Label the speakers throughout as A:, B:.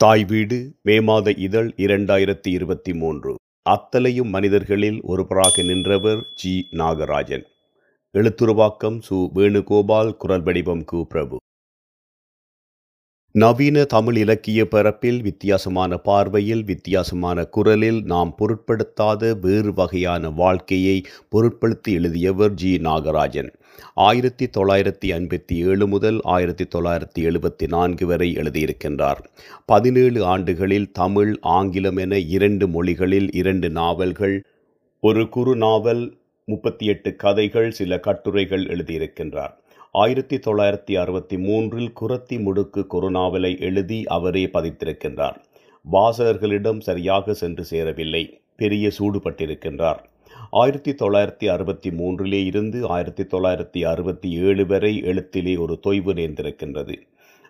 A: தாய் வீடு மே மாத இதழ் இரண்டாயிரத்தி இருபத்தி மூன்று. அத்தலையும் மனிதர்களில் ஒருவராக நின்றவர் ஜி. நாகராஜன். எழுத்துருவாக்கம் சு. வேணுகோபால் குரல் வடிவம் கு. பிரபு. நவீன தமிழ் இலக்கிய பரப்பில் வித்தியாசமான பார்வையில் வித்தியாசமான குரலில் நாம் பொருட்படுத்தாத வேறு வகையான வாழ்க்கையை பொருட்படுத்தி எழுதியவர் ஜி. நாகராஜன். ஆயிரத்தி தொள்ளாயிரத்தி ஐம்பத்தி ஏழு முதல் ஆயிரத்தி தொள்ளாயிரத்தி எழுபத்தி நான்கு வரை எழுதியிருக்கின்றார். பதினேழு ஆண்டுகளில் தமிழ் ஆங்கிலம் என இரண்டு மொழிகளில் இரண்டு நாவல்கள் ஒரு குறு நாவல் முப்பத்தி எட்டு கதைகள் சில கட்டுரைகள் எழுதியிருக்கின்றார். ஆயிரத்தி தொள்ளாயிரத்தி அறுபத்தி மூன்றில் குரத்தி முடுக்கு குறுநாவலை எழுதி அவரே பதித்திருக்கின்றார். வாசகர்களிடம் சரியாக சென்று சேரவில்லை. பெரிய சூடுபட்டிருக்கின்றார். ஆயிரத்தி தொள்ளாயிரத்தி அறுபத்தி மூன்றிலே இருந்து ஆயிரத்தி தொள்ளாயிரத்தி அறுபத்தி ஏழு வரை எழுத்திலே ஒரு தொய்வு நேர்ந்திருக்கின்றது.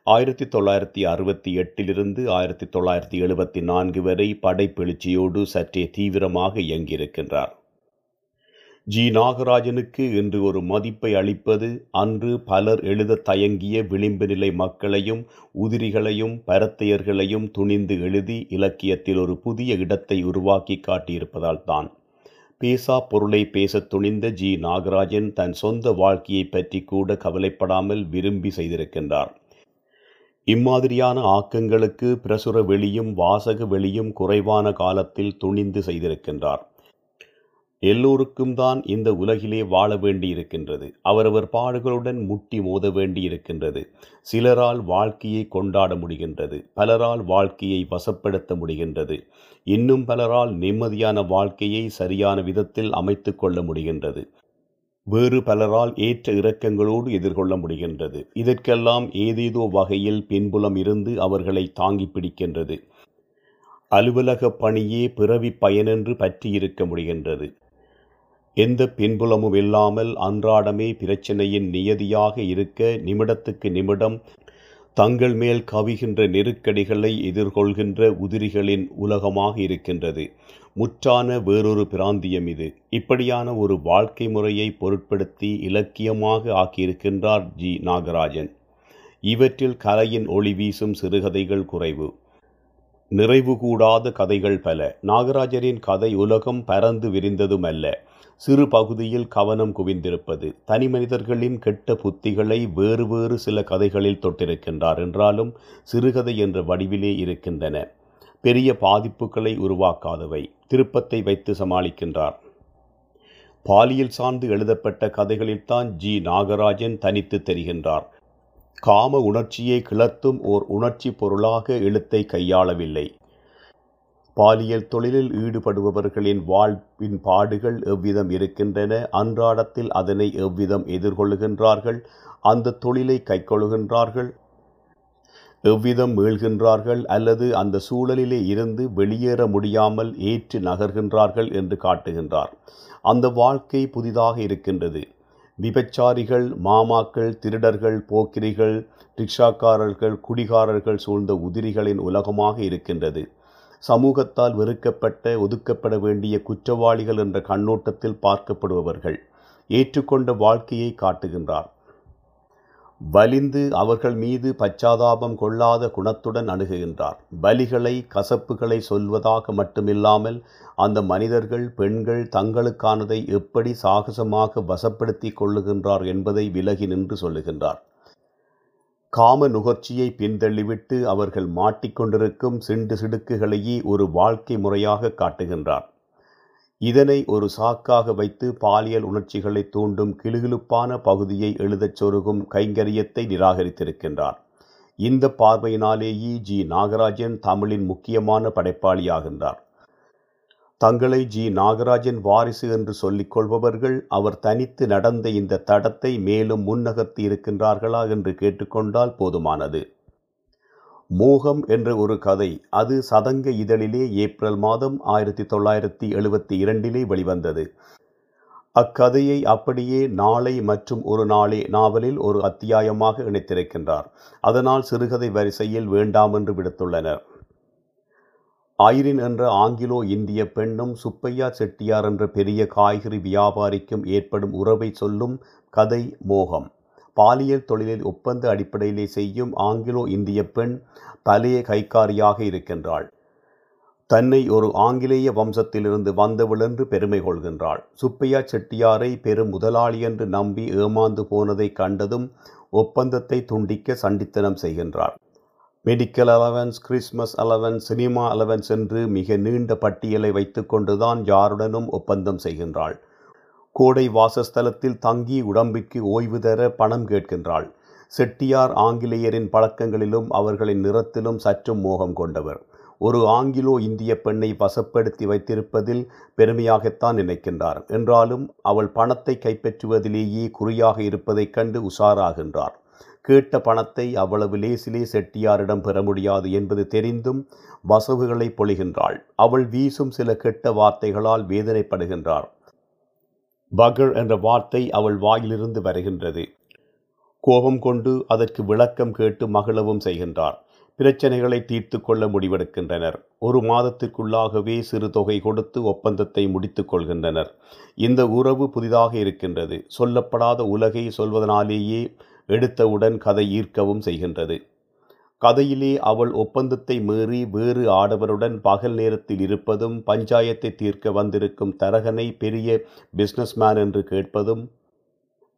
A: ஆயிரத்தி தொள்ளாயிரத்தி அறுபத்தி எட்டிலிருந்து ஆயிரத்தி தொள்ளாயிரத்தி எழுபத்தி நான்கு வரை படைப்பெழுச்சியோடு சற்றே தீவிரமாக இயங்கியிருக்கின்றார். ஜி. நாகராஜனுக்கு இன்று ஒரு மதிப்பை அளிப்பது அன்று பலர் எழுத தயங்கிய விளிம்பு நிலை மக்களையும் உதிரிகளையும் பரத்தையர்களையும் துணிந்து எழுதி இலக்கியத்தில் ஒரு புதிய இடத்தை உருவாக்கி காட்டியிருப்பதால் தான். பேசா பொருளை பேசத் துணிந்த ஜி. நாகராஜன் தன் சொந்த வாழ்க்கையை பற்றி கூட கவலைப்படாமல் விரும்பி செய்திருக்கின்றார். இம்மாதிரியான ஆக்கங்களுக்கு பிரசுர வெளியும் வாசக வெளியும் குறைவான காலத்தில் துணிந்து செய்திருக்கின்றார். எல்லோருக்கும் தான் இந்த உலகிலே வாழ வேண்டியிருக்கின்றது. அவரவர் பாடுகளுடன் முட்டி மோத வேண்டியிருக்கின்றது. சிலரால் வாழ்க்கையை கொண்டாட முடிகின்றது. பலரால் வாழ்க்கையை வசப்படுத்த முடிகின்றது. இன்னும் பலரால் நிம்மதியான வாழ்க்கையை சரியான விதத்தில் அமைத்து கொள்ள முடிகின்றது. வேறு பலரால் ஏற்ற இறக்கங்களோடு எதிர்கொள்ள முடிகின்றது. இதற்கெல்லாம் ஏதேதோ வகையில் பின்புலம் இருந்து அவர்களை தாங்கி பிடிக்கின்றது. அலுவலக பணியே பிறவி பயனென்று பற்றியிருக்க முடிகின்றது. எந்த பின்புலமும் இல்லாமல் அன்றாடமே பிரச்சனையின் நியதியாக இருக்க நிமிடத்துக்கு நிமிடம் தங்கள் மேல் கவிகின்ற நெருக்கடிகளை எதிர்கொள்கின்ற உதிரிகளின் உலகமாக இருக்கின்றது. முற்றான வேறொரு பிராந்தியம் இது. இப்படியான ஒரு வாழ்க்கை முறையை பொருட்படுத்தி இலக்கியமாக ஆக்கியிருக்கின்றார் ஜி. நாகராஜன். இவற்றில் கலையின் ஒளி வீசும் சிறுகதைகள் குறைவு. நிறைவு கூடாத கதைகள் பல. நாகராஜரின் கதை உலகம் பரந்து விரிந்ததும் அல்ல. சிறு பகுதியில் கவனம் குவிந்திருப்பது. தனி மனிதர்களின் கெட்ட புத்திகளை வேறு வேறு சில கதைகளில் தொட்டிருக்கின்றார் என்றாலும் சிறுகதை என்ற வடிவிலே இருக்கின்றன. பெரிய பாதிப்புகளை உருவாக்காதவை. திருப்பத்தை வைத்து சமாளிக்கின்றார். பாலியல் சார்ந்து எழுதப்பட்ட கதைகளில்தான் ஜி. நாகராஜன் தனித்து தெரிகின்றார். காம உணர்ச்சியை கிளர்த்தும் ஓர் உணர்ச்சி பொருளாக எழுத்தை கையாளவில்லை. பாலியல் தொழிலில் ஈடுபடுபவர்களின் வாழ்வின் பாடுகள் எவ்விதம் இருக்கின்றன? அன்றாடத்தில் அதனை எவ்விதம் எதிர்கொள்ளுகின்றார்கள்? அந்த தொழிலை கைக்கொள்கின்றார்கள் எவ்விதம் மீள்கின்றார்கள்? அல்லது அந்த சூழலிலே இருந்து வெளியேற முடியாமல் ஏற்று நகர்கின்றார்கள் என்று காட்டுகின்றார். அந்த வாழ்க்கை புதிதாக இருக்கின்றது. விபச்சாரிகள் மாமாக்கள் திருடர்கள் போக்கிரிகள் ரிக்ஷாக்காரர்கள் குடிகாரர்கள் சூழ்ந்த உதிரிகளின் உலகமாக இருக்கின்றது. சமூகத்தால் வெறுக்கப்பட்ட ஒதுக்கப்பட வேண்டிய குற்றவாளிகள் என்ற கண்ணோட்டத்தில் பார்க்கப்படுபவர்கள் ஏற்றுக்கொண்ட வாழ்க்கையை காட்டுகின்றார். வலிந்து அவர்கள் மீது பச்சாதாபம் கொள்ளாத குணத்துடன் அணுகுகின்றார். பலிகளை கசப்புகளை சொல்வதாக மட்டுமில்லாமல் அந்த மனிதர்கள் பெண்கள் தங்களுக்கானதை எப்படி சாகசமாக வசப்படுத்தி கொள்ளுகின்றார் என்பதை விலகி நின்று சொல்லுகின்றார். காம நுகர்ச்சியை பின்தள்ளிவிட்டு அவர்கள் மாட்டிக்கொண்டிருக்கும் சிண்டு சிடுக்குகளையே ஒரு வாழ்க்கை முறையாக காட்டுகின்றார். இதனை ஒரு சாக்காக வைத்து பாலியல் உணர்ச்சிகளை தூண்டும் கிளுகிழுப்பான பகுதியை எழுதச் சொருகும் கைங்கரியத்தை நிராகரித்திருக்கின்றார். இந்த பார்வையினாலேயே ஜி. நாகராஜன் தமிழின் முக்கியமான படைப்பாளியாகின்றார். தங்களை ஜி. நாகராஜன் வாரிசு என்று சொல்லிக்கொள்பவர்கள் அவர் தனித்து நடந்த இந்த தடத்தை மேலும் முன்னகர்த்தி இருக்கின்றார்களா என்று கேட்டுக்கொண்டால் போதுமானது. மோகம் என்ற ஒரு கதை அது சதங்க இதழிலே ஏப்ரல் மாதம் ஆயிரத்தி தொள்ளாயிரத்தி எழுபத்தி இரண்டிலே வெளிவந்தது. அக்கதையை அப்படியே நாளை மற்றும் ஒரு நாளே நாவலில் ஒரு அத்தியாயமாக இணைத்திருக்கின்றார். அதனால் சிறுகதை வரிசையில் வேண்டாம் என்று விடுத்துள்ளனர். ஐரின் என்ற ஆங்கிலோ இந்திய பெண்ணும் சுப்பையா செட்டியார் என்ற பெரிய காய்கறி வியாபாரிக்கும் ஏற்படும் உறவை சொல்லும் கதை மோகம். பாலியல் தொழிலில் ஒப்பந்த அடிப்படையிலே செய்யும் ஆங்கிலோ இந்திய பெண் பழைய கைக்காரியாக இருக்கின்றாள். தன்னை ஒரு ஆங்கிலேய வம்சத்திலிருந்து வந்தவளென்று பெருமை கொள்கின்றாள். சுப்பையா செட்டியாரை பெரும் முதலாளி என்று நம்பி ஏமாந்து போனதை கண்டதும் ஒப்பந்தத்தை துண்டிக்க சண்டித்தனம் செய்கின்றாள். Medical allowance Christmas allowance cinema allowance என்று மிக நீண்ட பட்டியலை வைத்துக்கொண்டுதான் யாருடனும் ஒப்பந்தம் செய்கின்றாள். கோடை வாசஸ்தலத்தில் தங்கி உடம்பிற்கு ஓய்வு தர பணம் கேட்கின்றாள். செட்டியார் ஆங்கிலேயரின் பழக்கங்களிலும் அவர்களின் நிறத்திலும் சற்றும் மோகம் கொண்டவர். ஒரு ஆங்கிலோ இந்திய பெண்ணை வசப்படுத்தி வைத்திருப்பதில் பெருமையாகத்தான் நினைக்கின்றார். என்றாலும் அவள் பணத்தை கைப்பற்றுவதிலேயே குறியாக இருப்பதைக் கண்டு உஷாராகின்றார். கேட்ட பணத்தை அவ்வளவு லேசிலே செட்டியாரிடம் பெற முடியாது என்பது தெரிந்தும் வசவுகளை பொழிகின்றாள். அவள் வீசும் சில கெட்ட வார்த்தைகளால் வேதனைப்படுகின்றார். பகர் என்ற வார்த்தை அவள் வாயிலிருந்து வருகின்றது. கோபம் கொண்டு அதற்கு விளக்கம் கேட்டு மகிழவும் செய்கின்றார். பிரச்சனைகளை தீர்த்து கொள்ள முடிவெடுக்கின்றனர். ஒரு மாதத்திற்குள்ளாகவே சிறு தொகை கொடுத்து ஒப்பந்தத்தை முடித்து கொள்கின்றனர். இந்த உறவு புதிதாக இருக்கின்றது. சொல்லப்படாத உலகை சொல்வதனாலேயே எடுத்தவுடன் கதை ஈர்க்கவும் செய்கின்றது. கதையிலே அவள் ஒப்பந்தத்தை மீறி வேறு ஆடவருடன் பகல் நேரத்தில் இருப்பதும் பஞ்சாயத்தை தீர்க்க வந்திருக்கும் தரகனை பெரிய பிஸ்னஸ்மேன் என்று கேட்பதும்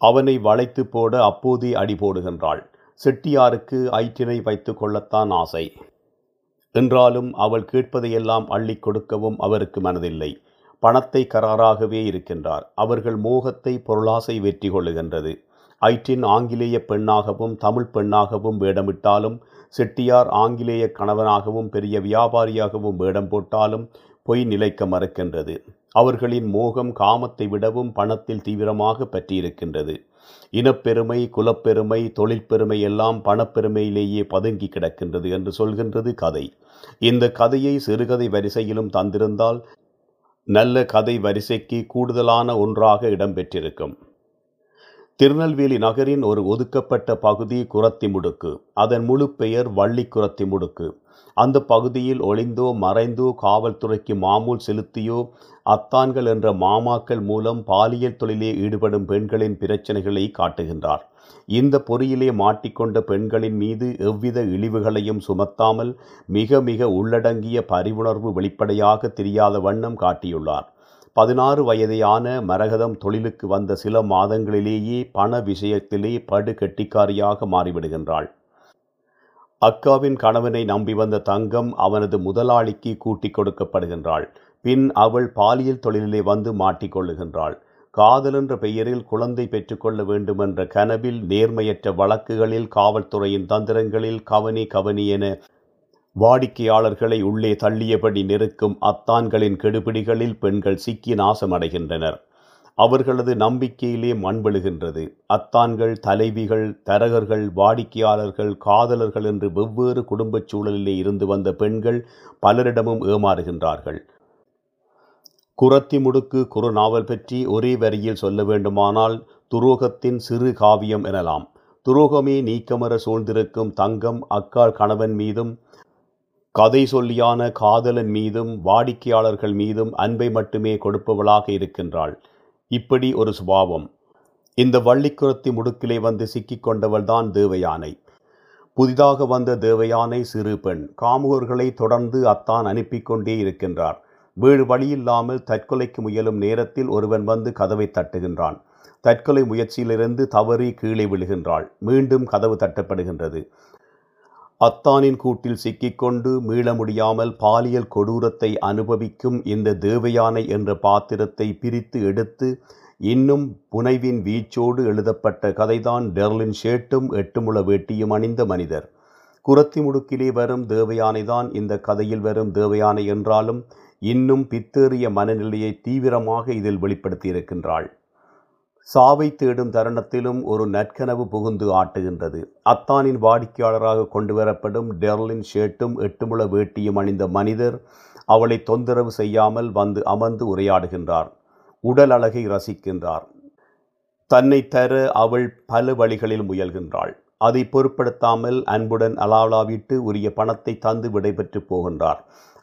A: அவனை வளைத்து போட அப்போதே அடி போடுகின்றாள். செட்டியாருக்கு ஐற்றினை வைத்து கொள்ளத்தான் ஆசை. என்றாலும் அவள் கேட்பதையெல்லாம் அள்ளி கொடுக்கவும் அவருக்கு மனதில்லை. பணத்தை கராராகவே இருக்கின்றார். அவர்கள் மோகத்தை பொருளாசை வெற்றி கொள்ளுகின்றது ஐற்றின் ஆங்கிலேய பெண்ணாகவும் தமிழ் பெண்ணாகவும் வேடமிட்டாலும் செட்டியார் ஆங்கிலேய கணவனாகவும் பெரிய வியாபாரியாகவும் வேடம் போட்டாலும் பொய் நிலைக்க மறுக்கின்றது. அவர்களின் மோகம் காமத்தை விடவும் பணத்தில் தீவிரமாக பற்றியிருக்கின்றது. இனப்பெருமை குலப்பெருமை தொழிற்பெருமை எல்லாம் பணப்பெருமையிலேயே பதுங்கி கிடக்கின்றது என்று சொல்கின்றது கதை. இந்த கதையை சிறுகதை வரிசையிலும் தந்திருந்தால் நல்ல கதை வரிசைக்கு கூடுதலான ஒன்றாக இடம்பெற்றிருக்கும் திருநெல்வேலி நகரின் ஒரு ஒதுக்கப்பட்ட பகுதி குரத்தி முடுக்கு அதன் முழு பெயர் வள்ளி குரத்தி முடுக்கு அந்த பகுதியில் ஒளிந்தோ மறைந்தோ காவல்துறைக்கு மாமூல் செலுத்தியோ அத்தான்கள் என்ற மாமாக்கள் மூலம் பாலியல் தொழிலே ஈடுபடும் பெண்களின் பிரச்சனைகளை காட்டுகின்றார். இந்த பொறியிலே மாட்டிக்கொண்ட பெண்களின் மீது எவ்வித இழிவுகளையும் சுமத்தாமல் மிக மிக உள்ளடங்கிய பரிவுணர்வு வெளிப்படையாக தெரியாத வண்ணம் காட்டியுள்ளார். பதினாறு வயதையான மரகதம் தொழிலுக்கு வந்த சில மாதங்களிலேயே பண விஷயத்திலே படு கெட்டிக்காரியாக மாறிவிடுகின்றாள். அக்காவின் கணவனை நம்பி வந்த தங்கம் அவனது முதலாளிக்கு கூட்டிக் கொடுக்கப்படுகின்றாள். பின் அவள் பாலியல் தொழிலிலே வந்து மாட்டிக்கொள்ளுகின்றாள் காதல் என்ற பெயரில் குழந்தை பெற்றுக்கொள்ள வேண்டுமென்ற கனவில் நேர்மையற்ற வழக்குகளில் காவல்துறையின் தந்திரங்களில் கவனி கவனி என வாடிக்கையாளர்களை உள்ளே தள்ளியபடி நெருக்கும் அத்தான்களின் கெடுபிடிகளில் பெண்கள் சிக்கி நாசமடைகின்றனர். அவர்களது நம்பிக்கையிலே மண்பெழுகின்றது. அத்தான்கள் தலைவிகள் தரகர்கள் வாடிக்கையாளர்கள் காதலர்கள் என்று வெவ்வேறு குடும்பச் சூழலிலே இருந்து வந்த பெண்கள் பலரிடமும் ஏமாறுகின்றார்கள். குரத்தி முடுக்கு குறு நாவல் பற்றி ஒரே வரியில் சொல்ல வேண்டுமானால் துரோகத்தின் சிறு காவியம் எனலாம். துரோகமே நீக்கமர சூழ்ந்திருக்கும் தங்கம் அக்காள் கணவன் மீதும் கதை சொல்லியான காதலன் மீதும் வாடிக்கையாளர்கள் மீதும் அன்பை மட்டுமே கொடுப்பவளாக இருக்கின்றாள். இப்படி ஒரு சுபாவம். இந்த வள்ளிக்குரத்தி முடுக்கிலே வந்து சிக்கிக் கொண்டவள்தான் தேவயானை. புதிதாக வந்த தேவயானை சிறு பெண். காமுகர்களை தொடர்ந்து அத்தான் அனுப்பி கொண்டே இருக்கின்றார். வீடு வழியில்லாமல் தற்கொலைக்கு முயலும் நேரத்தில் ஒருவன் வந்து கதவை தட்டுகின்றான். தற்கொலை முயற்சியிலிருந்து தவறி கீழே விழுகின்றாள். மீண்டும் கதவு தட்டப்படுகின்றது. அத்தானின் கூட்டில் சிக்கிக்கொண்டு மீள முடியாமல் பாலியல் கொடூரத்தை அனுபவிக்கும் இந்த தேவயானை என்ற பாத்திரத்தை பிரித்து எடுத்து இன்னும் புனைவின் வீச்சோடு எழுதப்பட்ட கதைதான் டெர்லின் ஷேட்டும் எட்டுமுள வேட்டியும் அணிந்த மனிதர். குரத்தி முடுக்கிலே வரும் தேவயானைதான் இந்த கதையில் வரும் தேவயானை என்றாலும் இன்னும் பித்தேறிய மனநிலையை தீவிரமாக இதில் வெளிப்படுத்தியிருக்கின்றாள். சாவை தேடும் தருணத்திலும் ஒரு நற்கனவு புகுந்து ஆட்டுகின்றது. அத்தானின் வாடிக்கையாளராக கொண்டு வரப்படும் டெர்லின் ஷேட்டும் எட்டுமுள வேட்டியும் அணிந்த மனிதர் அவளை தொந்தரவு செய்யாமல் வந்து அமர்ந்து உரையாடுகின்றார். உடல் அழகை ரசிக்கின்றார். தன்னை தர அவள் பல வழிகளில் முயல்கின்றாள். அதை பொருட்படுத்தாமல் அன்புடன் அலாவலாவிட்டு உரிய பணத்தை தந்து விடைபெற்று போகின்றார்.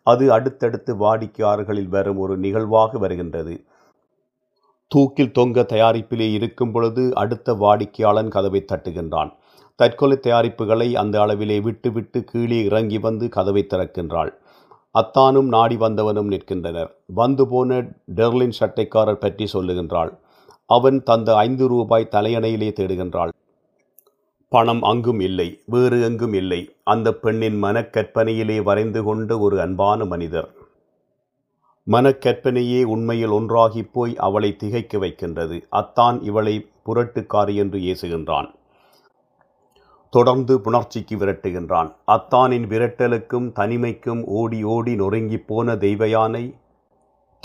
A: அது அடுத்தடுத்து வாடிக்கையாளர்களில் வரும் ஒரு நிகழ்வாக வருகின்றது. தூக்கில் தொங்க தயாரிப்பிலே இருக்கும் பொழுது அடுத்த வாடிக்கையாளன் கதவை தட்டுகின்றான். தற்கொலை தயாரிப்புகளை அந்த அளவிலே விட்டுவிட்டு கீழே இறங்கி வந்து கதவை திறக்கின்றாள். அத்தானும் நாடி வந்தவனும் நிற்கின்றனர். வந்து போன டெர்லின் சட்டைக்காரர் பற்றி சொல்லுகின்றாள். அவன் தந்த ஐந்து ரூபாய் தலையணையிலே தேடுகின்றாள். பணம் அங்கும் இல்லை வேறு எங்கும் இல்லை. அந்த பெண்ணின் மனக்கற்பனையிலே வரைந்து கொண்ட ஒரு அன்பான மனிதர். மனக்கற்பனையே உண்மையில் ஒன்றாகி போய் அவளை திகைக்க வைக்கின்றது. அத்தான் இவளை புரட்டுக்காரி என்று ஏசுகின்றான். தொடர்ந்து புணர்ச்சிக்கு விரட்டுகின்றான். அத்தானின் விரட்டலுக்கும் தனிமைக்கும் ஓடி ஓடி நொறுங்கிப் போன தெய்வயானை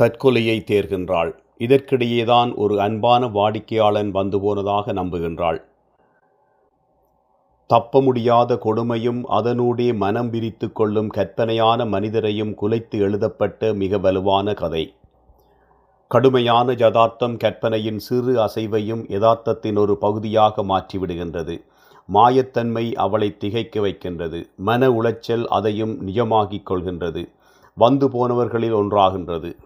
A: தற்கொலையை தேர்கின்றாள். இதற்கிடையேதான் ஒரு அன்பான வாடிக்கையாளன் வந்து போனதாக நம்புகின்றாள். தப்ப முடியாத கொடுமையும் அதனூடே மனம் விரித்து கொள்ளும் கற்பனையான மனிதரையும் குலைத்து எழுதப்பட்ட மிக வலுவான கதை. கடுமையான யதார்த்தம் கற்பனையின் சிறு அசைவையும் யதார்த்தத்தின் ஒரு பகுதியாக மாற்றிவிடுகின்றது. மாயத்தன்மை அவளை திகைக்க வைக்கின்றது. மன உளைச்சல் அதையும் நிஜமாகிக் கொள்கின்றது. வந்து போனவர்களில் ஒன்றாகின்றது.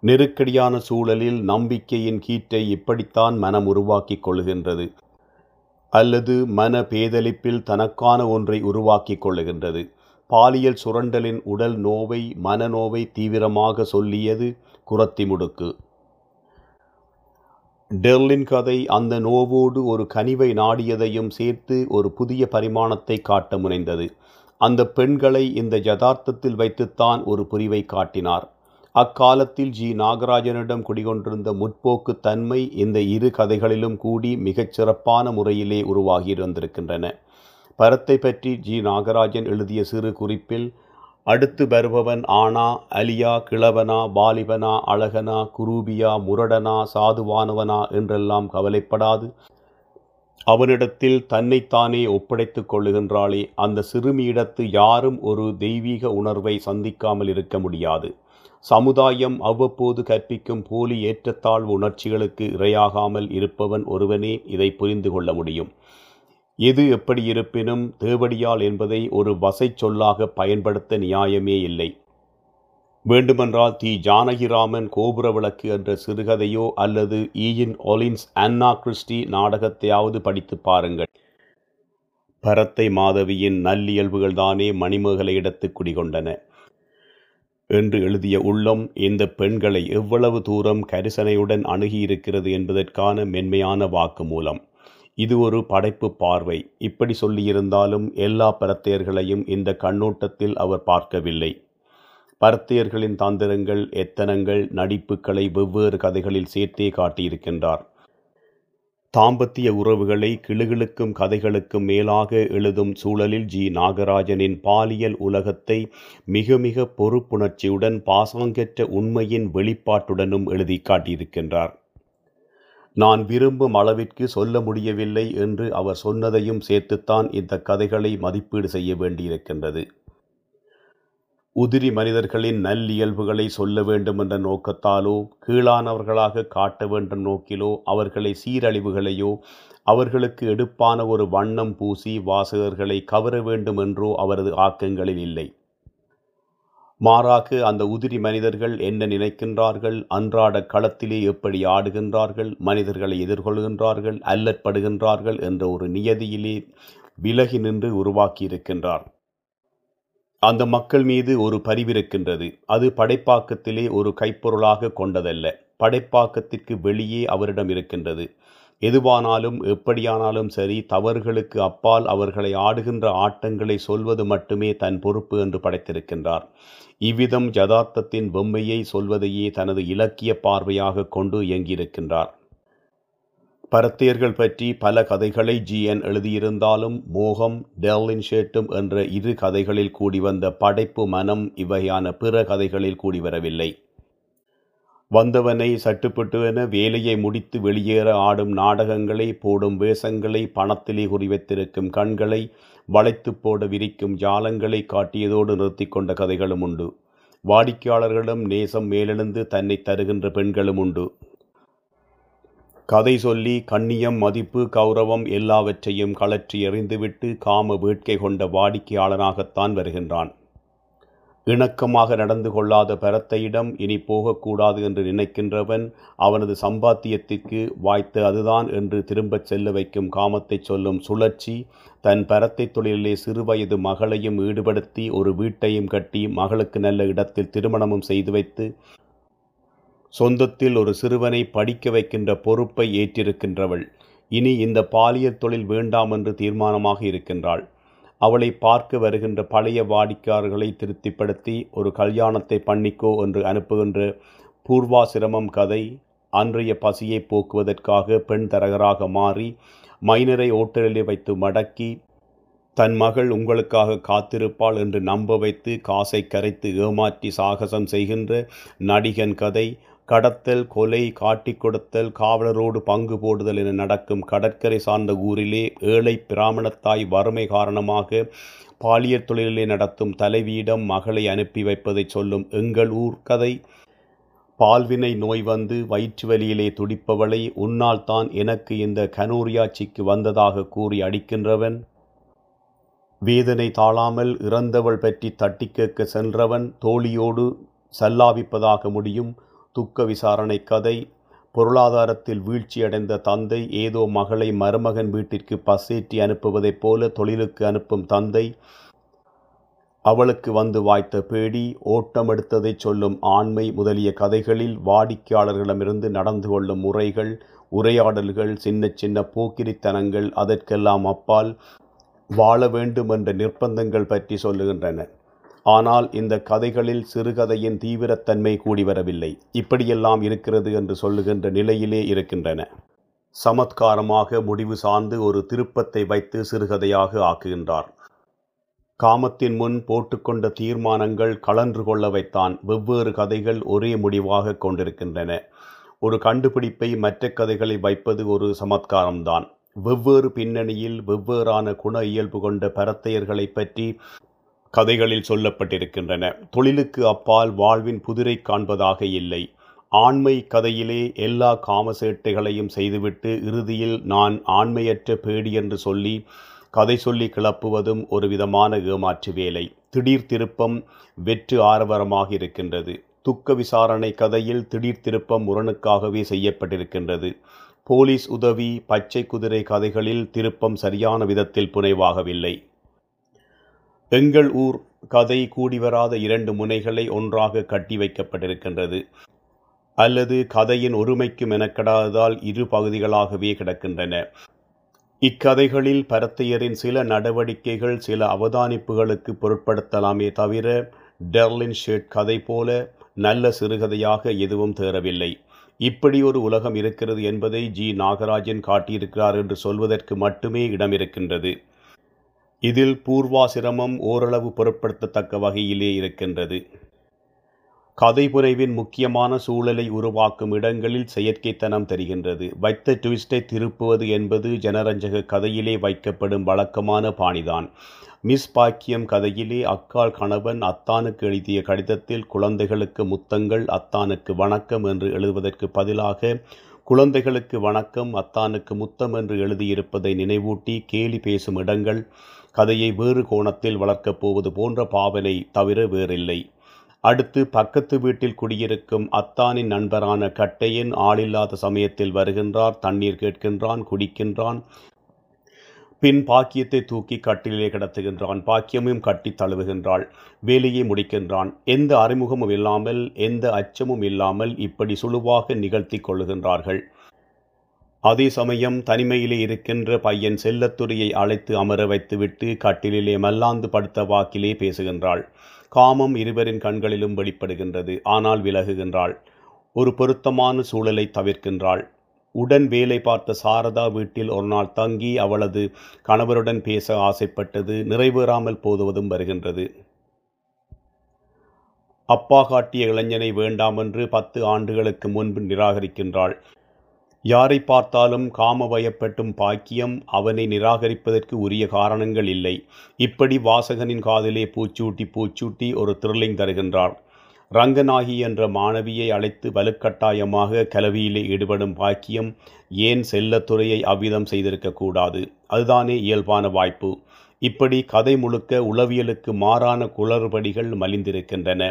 A: நெருக்கடியான சூழலில் நம்பிக்கையின் கீற்றை இப்படித்தான் மனம் உருவாக்கிக் கொள்கின்றது அல்லது மன பேதலிப்பில் தனக்கான ஒன்றை உருவாக்கிக் கொள்ளுகின்றது. பாலியல் சுரண்டலின் உடல் நோவை மனநோவை தீவிரமாக சொல்லியது குரத்தி முடுக்கு. டெர்லின் கதை அந்த நோவோடு ஒரு கனிவை நாடியதையும் சேர்த்து ஒரு புதிய பரிமாணத்தை காட்ட முனைந்தது. அந்த பெண்களை இந்த யதார்த்தத்தில் வைத்துத்தான் ஒரு புரிவை காட்டினார். அக்காலத்தில் ஜி. நாகராஜனிடம் குடிகொண்டிருந்த முற்போக்கு தன்மை இந்த இரு கதைகளிலும் கூடி மிகச் சிறப்பான முறையிலே உருவாகியிருந்திருக்கின்றன. பரத்தை பற்றி ஜி. நாகராஜன் எழுதிய சிறு குறிப்பில் அடுத்து வருபவன் ஆனா அலியா கிழவனா பாலிபனா அழகனா குரூபியா முரடனா சாதுவானவனா என்றெல்லாம் கவலைப்படாது. அவனிடத்தில் தன்னைத்தானே ஒப்படைத்துக் கொள்ளுகின்றாளே அந்த சிறுமியிடத்து யாரும் ஒரு தெய்வீக உணர்வை சந்திக்காமல் இருக்க முடியாது. சமுதாயம் அவ்வப்போது கற்பிக்கும் போலி ஏற்றத்தாழ்வு உணர்ச்சிகளுக்கு இரையாகாமல் இருப்பவன் ஒருவனே இதை புரிந்து கொள்ள முடியும். எது எப்படி இருப்பினும் தேவடியால் என்பதை ஒரு வசை சொல்லாக பயன்படுத்த நியாயமே இல்லை. வேண்டுமென்றால் தி ஜானகிராமன் கோபுர விளக்கு என்ற சிறுகதையோ அல்லது ஈயின் ஒலின்ஸ் அன்னா கிறிஸ்டி நாடகத்தையாவது படித்து பாருங்கள். பரத்தை மாதவியின் நல்லியல்புகள் தானே மணிமேகலையிடத்து குடிகொண்டன. என்று எழுதிய உள்ளம் இந்த பெண்களை எவ்வளவு தூரம் கரிசனையுடன் அணுகியிருக்கிறது என்பதற்கான மென்மையான வாக்கு மூலம் இது ஒரு படைப்பு பார்வை. இப்படி சொல்லியிருந்தாலும் எல்லா பரத்தையர்களையும் இந்த கண்ணோட்டத்தில் அவர் பார்க்கவில்லை. பரத்தையர்களின் தந்திரங்கள் எத்தனங்கள் நடிப்புகளை வெவ்வேறு கதைகளில் சேர்த்தே காட்டியிருக்கின்றார். தாம்பத்திய உறவுகளை கிளுகிழுக்கும் கதைகளுக்கும் மேலாக எழுதும் சூழலில் ஜி. நாகராஜனின் பாலியல் உலகத்தை மிக மிக பொறுப்புணர்ச்சியுடன் பாசாங்கற்ற உண்மையின் வெளிப்பாட்டுடனும் எழுதி காட்டியிருக்கின்றார். நான் விரும்பும் அளவிற்கு சொல்ல முடியவில்லை என்று அவர் சொன்னதையும் சேர்த்துத்தான் இந்த கதைகளை மதிப்பீடு செய்ய வேண்டியிருக்கின்றது. உதிரி மனிதர்களின் நல்லியல்புகளை சொல்ல வேண்டும் என்ற நோக்கத்தாலோ கீழானவர்களாக காட்ட வேண்டும் நோக்கிலோ அவர்களை சீரழிவுகளையோ அவர்களுக்கு எடுப்பான ஒரு வண்ணம் பூசி வாசகர்களை கவர வேண்டும் என்றோ அவரது ஆக்கங்களில் இல்லை. மாறாக அந்த உதிரி மனிதர்கள் என்ன நினைக்கின்றார்கள்? அன்றாட களத்திலே எப்படி ஆடுகின்றார்கள்? மனிதர்களை எதிர்கொள்கின்றார்கள்? அல்லற்படுகின்றார்கள்? என்ற ஒரு நியதியிலே விலகி நின்று உருவாக்கியிருக்கின்றார். அந்த மக்கள் மீது ஒரு பரிவிருக்கின்றது அது படைப்பாக்கத்திலே ஒரு கைப்பொருளாக கொண்டதல்ல. படைப்பாக்கத்திற்கு வெளியே அவரிடம் இருக்கின்றது. எதுவானாலும் எப்படியானாலும் சரி தவறுகளுக்கு அப்பால் அவர்களை ஆடுகின்ற ஆட்டங்களை சொல்வது மட்டுமே தன் பொறுப்பு என்று படைத்திருக்கின்றார். இவ்விதம் ஜதார்த்தத்தின் பொம்மையை சொல்வதையே தனது இலக்கிய பார்வையாக கொண்டு இயங்கியிருக்கின்றார். பரத்தியர்கள் பற்றி பல கதைகளை ஜிஎன் எழுதியிருந்தாலும் மோகம் டெர்லின் ஷேட்டும் என்ற இரு கதைகளில் கூடி வந்த படைப்பு மனம் இவ்வகையான பிற கதைகளில் கூடி வரவில்லை. வந்தவனை சட்டுப்பட்டுவென வேலையை முடித்து வெளியேற ஆடும் நாடகங்களை போடும் வேஷங்களை பணத்திலே குறிவைத்திருக்கும் கண்களை வளைத்து போட விரிக்கும் ஜாலங்களை காட்டியதோடு நிறுத்தி கொண்ட கதைகளும் உண்டு. வாடிக்கையாளர்களிடம் நேசம் மேலெழுந்து தன்னை தருகின்ற பெண்களும் உண்டு. கதை சொல்லி கண்ணியம் மதிப்பு கௌரவம் எல்லாவற்றையும் கலற்றி எறிந்துவிட்டு காம வேட்கை கொண்ட வாடிக்கையாளனாகத்தான் வருகின்றான். இணக்கமாக நடந்து கொள்ளாத பரத்தையிடம் இனி போகக்கூடாது என்று நினைக்கின்றவன் அவனது சம்பாத்தியத்திற்கு வாய்த்து அதுதான் என்று திரும்பச் செல்ல வைக்கும் காமத்தைச் சொல்லும் சுழற்சி தன் பரத்தை தொழிலிலே சிறுவயது மகளையும் ஈடுபடுத்தி ஒரு வீட்டையும் கட்டி மகளுக்கு நல்ல இடத்தில் திருமணமும் செய்து வைத்து சொந்தத்தில் ஒரு சிறுவனை படிக்க வைக்கின்ற பொறுப்பை ஏற்றிருக்கின்றவள். இனி இந்த பாலியல் தொழில் வேண்டாம் என்று தீர்மானமாக இருக்கின்றாள். அவளை பார்க்க வருகின்ற பழைய வாடிக்கையாளர்களை திருப்திப்படுத்தி ஒரு கல்யாணத்தை பண்ணிக்கோ என்று அனுப்புகின்ற பூர்வாசிரமம் கதை அன்றைய பசியை போக்குவதற்காக பெண் தரகராக மாறி மைனரை ஓட்டலிலே வைத்து மடக்கி தன் மகள் உங்களுக்காக காத்திருப்பாள் என்று நம்ப வைத்து காசை கரைத்து ஏமாற்றி சாகசம் செய்கின்ற நடிகன் கதை கடத்தல் கொலை காட்டிக் கொடுத்தல் காவலரோடு பங்கு போடுதல் என நடக்கும் கடற்கரை சார்ந்த ஊரிலே ஏழை பிராமணத்தாய் வறுமை காரணமாக பாலியல் தொழிலே நடத்தும் தலைவியிடம் மகளை அனுப்பி வைப்பதை சொல்லும் எங்கள் ஊர் கதை. பால்வினை நோய் வந்து வயிற்று வலியிலே துடிப்பவளை உன்னால் தான் எனக்கு இந்த கனூரியாட்சிக்கு வந்ததாக கூறி அடிக்கின்றவன். வேதனை தாழாமல் இறந்தவள் பற்றி தட்டி கேட்க சென்றவன். தோழியோடு சல்லாபிப்பதாக முடியும். துக்க விசாரணை கதை. பொருளாதாரத்தில் வீழ்ச்சியடைந்த தந்தை ஏதோ மகளை மருமகன் வீட்டிற்கு பசேற்றி அனுப்புவதைப் போல தொழிலுக்கு அனுப்பும் தந்தை. அவளுக்கு வந்து வாய்த்த பேடி ஓட்டம் எடுத்ததைச் சொல்லும் ஆண்மை முதலிய கதைகளில் வாடிக்கையாளர்களிடமிருந்து நடந்து கொள்ளும் முறைகள் உரையாடல்கள் சின்ன சின்ன போக்கிரித்தனங்கள் அதற்கெல்லாம் அப்பால் வாழ வேண்டும் என்ற நிர்பந்தங்கள் பற்றி சொல்லுகின்றன. ஆனால் இந்த கதைகளில் சிறுகதையின் தீவிரத்தன்மை கூடி வரவில்லை. இப்படியெல்லாம் இருக்கிறது என்று சொல்லுகின்ற நிலையிலே இருக்கின்றன. சமத்காரமாக முடிவு சார்ந்து ஒரு திருப்பத்தை வைத்து சிறுகதையாக ஆக்குகின்றார். காமத்தின் முன் போட்டுக்கொண்ட தீர்மானங்கள் கலன்று கொள்ள வைத்தான். வெவ்வேறு கதைகள் ஒரே முடிவாக கொண்டிருக்கின்றன. ஒரு கண்டுபிடிப்பை மற்ற கதைகளை வைப்பது ஒரு சமத்காரம்தான். வெவ்வேறு பின்னணியில் வெவ்வேறான குண இயல்பு கொண்ட பரத்தையர்களை பற்றி கதைகளில் சொல்லப்பட்டிருக்கின்றன. தொழிலுக்கு அப்பால் வாழ்வின் புதிரை காண்பதாக இல்லை. ஆண்மை கதையிலே எல்லா காமசேட்டைகளையும் செய்துவிட்டு இறுதியில் நான் ஆண்மையற்ற பேடி என்று சொல்லி கதை சொல்லி கிளப்புவதும் ஒரு விதமான ஏமாற்று வேலை. திடீர் திருப்பம் வெற்று ஆரவரமாக இருக்கின்றது. துக்க விசாரணை கதையில் திடீர் திருப்பம் முரணுக்காகவே செய்யப்பட்டிருக்கின்றது. போலீஸ் உதவி பச்சை குதிரை கதைகளில் திருப்பம் சரியான விதத்தில் புனைவாகவில்லை. எங்கள் ஊர் கதை கூடிவராத இரண்டு முனைகளை ஒன்றாக கட்டி வைக்கப்பட்டிருக்கின்றது. அல்லது கதையின் ஒருமைக்கும் எனக்கடாததால் இரு பகுதிகளாகவே கிடக்கின்றன. இக்கதைகளில் பரத்தையரின் சில நடவடிக்கைகள் சில அவதானிப்புகளுக்கு பொருட்படுத்தலாமே தவிர டெர்லின் ஷேட் கதை போல நல்ல சிறுகதையாக எதுவும் தேறவில்லை. இப்படி ஒரு உலகம் இருக்கிறது என்பதை ஜி. நாகராஜன் காட்டியிருக்கிறார் என்று சொல்வதற்கு மட்டுமே இடம் இருக்கின்றது இதில் பூர்வாசிரமம் ஓரளவு பொருட்படுத்தத்தக்க வகையிலே இருக்கின்றது. கதைபுனைவின் முக்கியமான சூழலை உருவாக்கும் இடங்களில் செயற்கைத்தனம் தெரிகின்றது. வைத்த ட்விஸ்டை திருப்புவது என்பது ஜனரஞ்சக கதையிலே வைக்கப்படும் வழக்கமான பாணிதான். மிஸ் பாக்கியம் கதையிலே அக்கால் கணவன் அத்தானுக்கு எழுதிய கடிதத்தில் குழந்தைகளுக்கு முத்தங்கள் அத்தானுக்கு வணக்கம் என்று எழுதுவதற்கு பதிலாக குழந்தைகளுக்கு வணக்கம் அத்தானுக்கு முத்தம் என்று எழுதியிருப்பதை நினைவூட்டி கேலி பேசும் இடங்கள் கதையை வேறு கோணத்தில் வளர்க்கப் போவது போன்ற பாவனை தவிர வேறில்லை. அடுத்து பக்கத்து வீட்டில் குடியிருக்கும் அத்தானின் நண்பரான கட்டையன் ஆளில்லாத சமயத்தில் வருகின்றார் தண்ணீர் கேட்கின்றான் குடிக்கின்றான். பின் பாக்கியத்தை தூக்கி கட்டிலே கிடத்துகின்றான். பாக்கியமும் கட்டி தழுவுகின்றாள். வேலையை முடிக்கின்றான். எந்த அறிமுகமும் இல்லாமல் எந்த அச்சமும் இல்லாமல் இப்படி சுழுவாக நிகழ்த்தி கொள்ளுகின்றார்கள். அதே சமயம் தனிமையிலே இருக்கின்ற பையன் செல்லத்துறையை அழைத்து அமர வைத்துவிட்டு கட்டிலே மல்லாந்து படுத்த வாக்கிலே பேசுகின்றாள். காமம் இருவரின் கண்களிலும் வெளிப்படுகின்றது. ஆனால் விலகுகின்றாள். ஒரு பொருத்தமான சூழலை தவிர்க்கின்றாள். உடன் வேலை பார்த்த சாரதா வீட்டில் ஒரு நாள் தங்கி அவளது கணவருடன் பேச ஆசைப்பட்டது. நிறைவேறாமல் போதுவதும் வருகின்றது. அப்பா காட்டிய இளைஞனை வேண்டாமென்று பத்து ஆண்டுகளுக்கு முன்பு நிராகரிக்கின்றாள். யாரை பார்த்தாலும் காமவயப்பட்டும் பாக்கியம் அவனை நிராகரிப்பதற்கு உரிய காரணங்கள் இல்லை. இப்படி வாசகனின் காதிலே பூச்சூட்டி பூச்சூட்டி ஒரு திருளிங் தருகின்றார் ரங்கநாகி என்ற மாணவியை அழைத்து வலுக்கட்டாயமாக கலவியிலே ஈடுபடும் பாக்கியம் ஏன் செல்லத்துறையை அவ்விதம் செய்திருக்கக்கூடாது அதுதானே இயல்பான வாய்ப்பு. இப்படி கதை முழுக்க உளவியலுக்கு மாறான குளறுபடிகள் மலிந்திருக்கின்றன.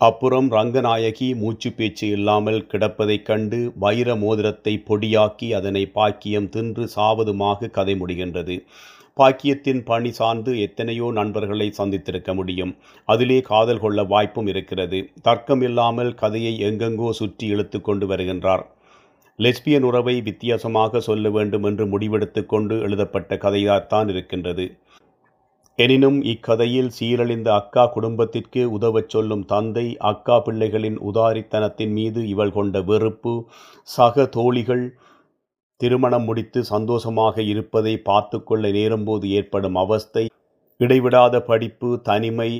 A: அப்புறம் ரங்கநாயகி மூச்சு பேச்சு இல்லாமல் கிடப்பதைக் கண்டு வைர மோதிரத்தை பொடியாக்கி அதனை பாக்கியம் தின்று சாவதுமாக கதை முடிகின்றது. பாக்கியத்தின் பணி சார்ந்து எத்தனையோ நண்பர்களை சந்தித்திருக்க முடியும். அதிலே காதல் கொள்ள வாய்ப்பும் இருக்கிறது. தர்க்கம் இல்லாமல் கதையை எங்கெங்கோ சுற்றி இழுத்து கொண்டு வருகின்றார். லெஸ்பியன் உறவை வித்தியாசமாக சொல்ல வேண்டும் என்று முடிவெடுத்து கொண்டு எழுதப்பட்ட கதையாகத்தான் இருக்கின்றது. எனினும் இக்கதையில் சீரழிந்த அக்கா குடும்பத்திற்கு உதவச் சொல்லும் தந்தை அக்கா பிள்ளைகளின் உதாரித்தனத்தின் மீது இவள் கொண்ட வெறுப்பு சக தோழிகள் திருமணம் முடித்து சந்தோஷமாக இருப்பதை பார்த்து கொள்ள நேரும்போது ஏற்படும் அவஸ்தை இடைவிடாத படிப்பு தனிமை